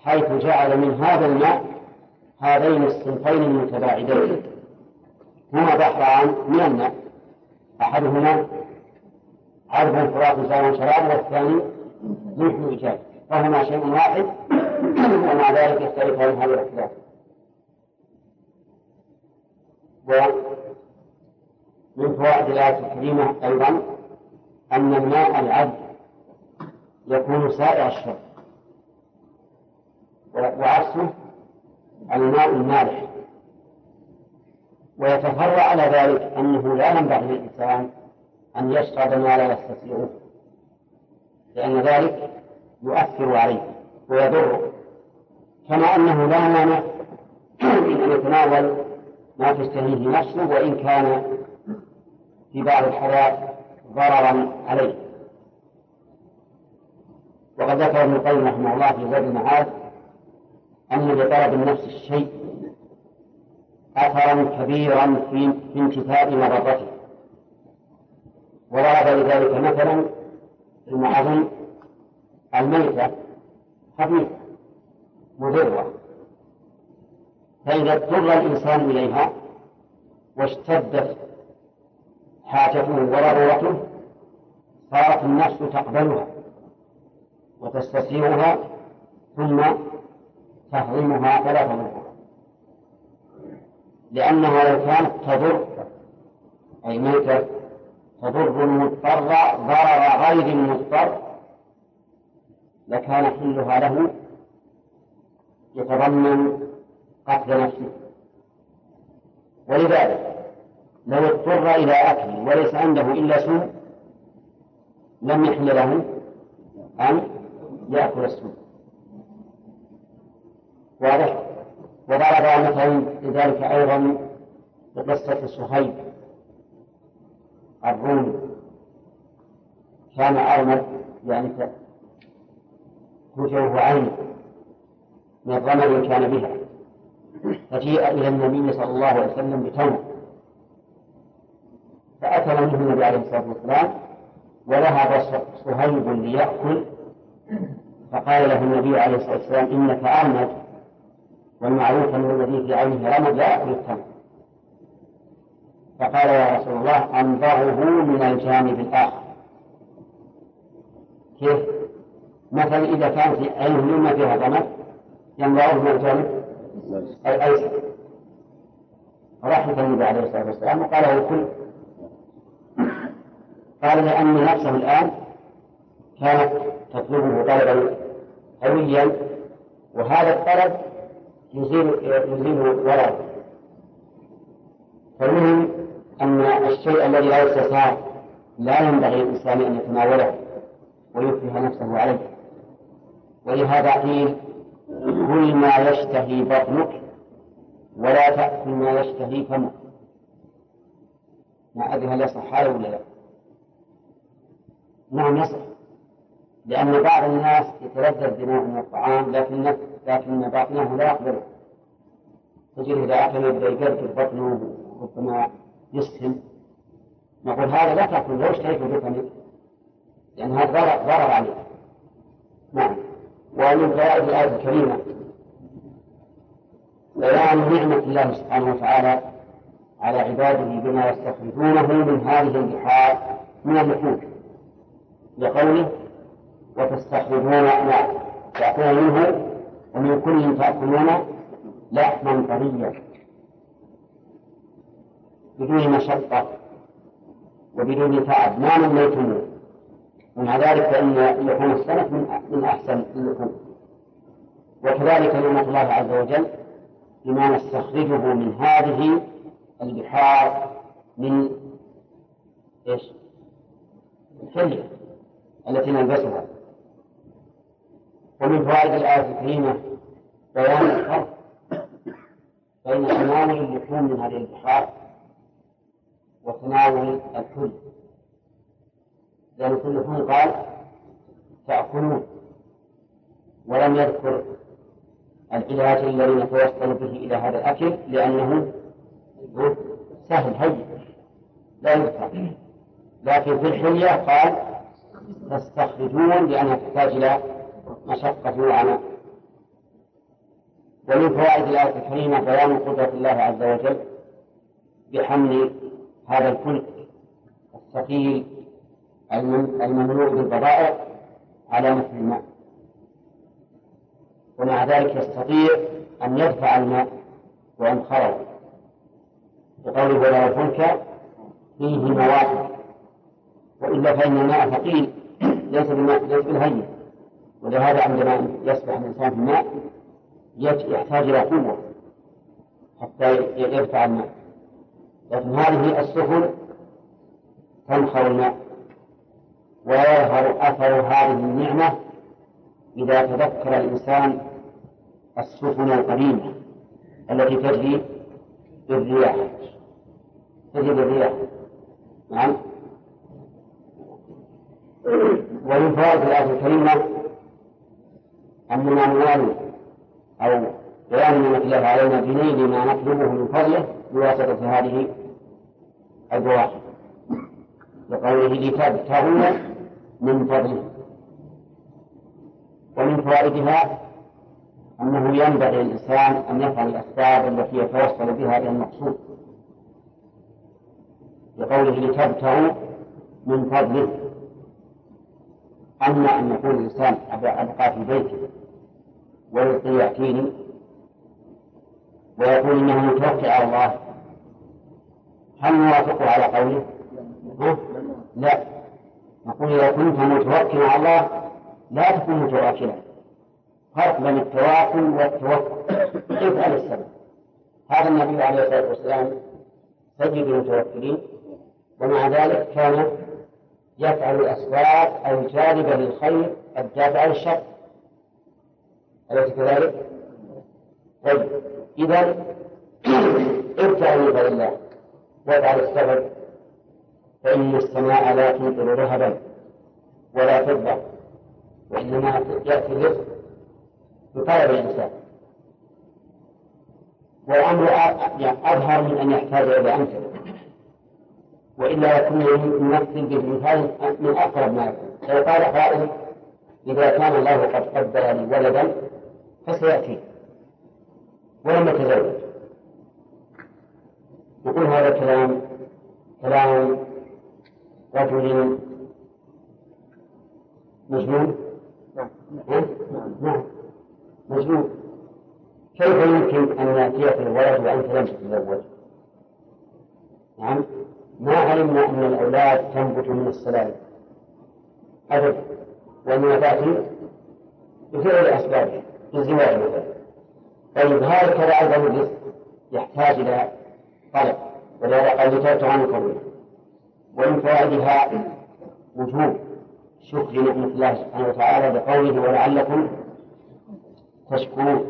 حيث جعل من هذا الماء هذين الصنفين المتباعدين. هما بحران من الماء أحدهما عرض فرات سواء شراب والثاني مثل إيجاد فهما شيء واحد ومع ذلك يختلفان هذا الاختلاف ومن فوائد الآية الكريمة أيضا أن الماء العذب يكون سائع الشرب وعكسه الماء المالح. ويتفرع على ذلك أنه لا ينبغي للإنسان أن يشرب ما لا يستطيعه لأن ذلك يؤثر عليه ويضره. كما أنه لا مانع من أن يتناول ما تشتهيه نفسه وإن كان في بعض الحالات ضررا عليه. وقد ذكر ابن القيم رحمه الله في زاد المعاد أن لطلب النفس الشيء أثرا كبيرا في انتفاء مرضته وضرب لذلك مثلا المعظم الميتة خفيفة مضرة. فإذا اضطر الإنسان إليها واشتدت حاجته وضرورته صارت النفس تقبلها وتستسيرها ثم تهضمها فلا تضرها. لأنها لو كانت تضر أي ميتة تضر المضطر ضرر غير المضطر لكان حلها له يتضمن قتل نفسه. ولذلك لو اضطر إلى أكل وليس عنده إلا سم لم يحل له أن يأكل السم واضح؟ وضرب مثلا لذلك أيضا بقصة صهيب الرومي كان أرمد يعني وجهه عين من الرمل كان بها فجيء إلى النبي صلى الله عليه وسلم بتمر. فأكل منه النبي عليه الصلاة والسلام وذهب صهيب ليأكل. فقال له النبي عليه الصلاة والسلام إنك أرمد والمعروف أن الذي في عينه رمد لا يأكل التمر. فقال يا رسول الله أنظره من الجانب الآخر. كيف؟ مثلا إذا كانت عينه اليمنى فيها رمد ينظره من الجانب الأيسر. رحمة النبي عليه الصلاة والسلام وقال له كل قال لأن نفسه الآن كانت تطلبه طلبا قويا وهذا الطلب يزيل يزيل ورد فالمهم أن الشيء الذي لا يستطاع لا ينبغي للإنسان أن يتناوله ويكره نفسه عليه. ولهذا قيل كل ما يشتهي بطنك ولا تأكل ما يشتهي فمك. ما أدري هل يصح هذا ولا لا؟ نعم يصح لأن بعض الناس يتلذذ بنوع من الطعام لكن لكن بطنه لا يقبله تجد إذا أكل يبدأ يقرقر بطنه ربما يسخن نقول هذا لا تأكل لو اشتريته بفمك لأن هذا ضرر عليك. نعم. ومن فوائد الآية الكريمة بيان نعمة الله سبحانه وتعالى على عباده بما يستخرجونه من هذه البحار من اللحوم لقوله وتستخرجون ما تأكلون منه ومن كل تأكلون لحما طريا. بدون مشقة وبدون تعب. ما مليتموه ومع ذلك فإن لحوم السمك من أحسن اللحوم. وكذلك نعمة الله عز وجل بما نستخرجه من هذه البحار من إيش؟ الحلية. التي نلبسها. ومن فوائد الآية الكريمة بيان الفرق بين تناول اللحوم من هذه البحار وتناول الكل. لأن كل قال تأكلون ولم يذكر العلاج الذي نتوصل به إلى هذا الأكل لأنه سهل هين لا يذكر. لكن في الحلية قال تستخرجون لأنها تحتاج إلى مشقة وعناء ومن فوائد الآية الكريمة بيان قدرة الله عز وجل بحمل هذا الفلك الثقيل المملوء بالبضائع على مثل الماء. ومع ذلك يستطيع أن يدفع الماء وإن خرج. بقوله ولا الفلك فيه مواقف وإلا فإن الماء ثقيل. ليس بالماء ليس بالهين ولهذا عندما يسبح الإنسان في الماء يحتاج إلى قوة حتى يدفع الماء. لكن هذه السفن تنخر الماء ويظهر أثر هذه النعمة إذا تذكر الإنسان السفن القديمة التي تجري بالرياح. تجري بالرياح. نعم. ومن فوائد الآية الكريمة أننا نوالي أو بيان نعمة الله علينا بنيل ما نطلبه من فضله بواسطة هذه البواحث لقوله لتبتغوا من فضله. ومن فوائدها أنه ينبغي للإنسان أن يفعل الأسباب التي يتوصل بها إلى المقصود. لقوله لتبتغوا من فضله. أما أن يقول الإنسان أبقى في بيتي ورزقي يأتيني ويقول إنه متوكل على الله هل نوافقه على قوله؟ لا. نقول إذا كنت متوكلا على الله لا تكون متواكلا فرق بين التواكل والتوكل. افعل السبب؟ هذا النبي عليه الصلاة والسلام سيد المتوكلين ومع ذلك كان يفعل الأسباب الجالبة للخير الدافعة للشر أليس كذلك؟ طيب إذا ابتع من الله. وافعل السبب. فإن السماء لا تمطر ذهبا ولا فضة وإنما يأتي الرزق بطلب الإنسان. والأمر أظهر من أن يحتاج إلى أمثلة وإلا يكون يمثل بمثال من أقرب ما يكون. لو قال قائل إذا كان الله قد قدر لي ولدا فسيأتي ولم يتزوج. نقول هذا الكلام كلام رجل مجنون. نعم. نعم مجنون. كيف يمكن أن يأتيك الولد وأنت لم تتزوج؟ نعم. ما علمنا أن الأولاد تنبت من السلالم أبدا وإنما تأتي بفعل أسبابها بالزواج مثلا. طيب هذا أيضا الرزق يحتاج إلى طلب ولهذا قال ذكرت عن القبول. ومن فوائدها وجوب شكر نعمة الله سبحانه وتعالى بقوله ولعلكم تشكرون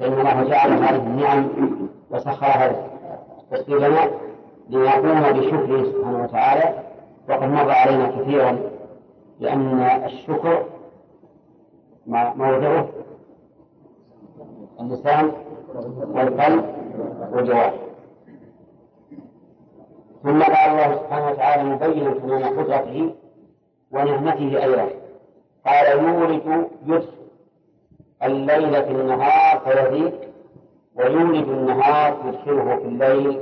فإن الله جعل هذه النعم وسخرها تسبيبنا لنقوم بشكره سبحانه وتعالى. وقد مر علينا كثيرا لأن الشكر موضعه اللسان والقلب والجوارح. ثم قال الله سبحانه وتعالى مبينا تمام قدرته ونعمته أيضا. قال يولد يدخل الليل في النهار فيزيد ويولد النهار يدخله في الليل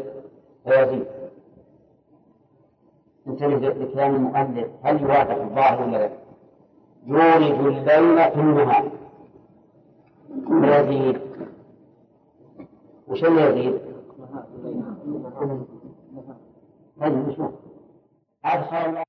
فيزيد. انتبه لكلام المؤلف هل يوافق الظاهر ولا لا؟ يولد الليل في النهار. ويزيد وش اللي يزيد؟ طيب نشوف أدخل الله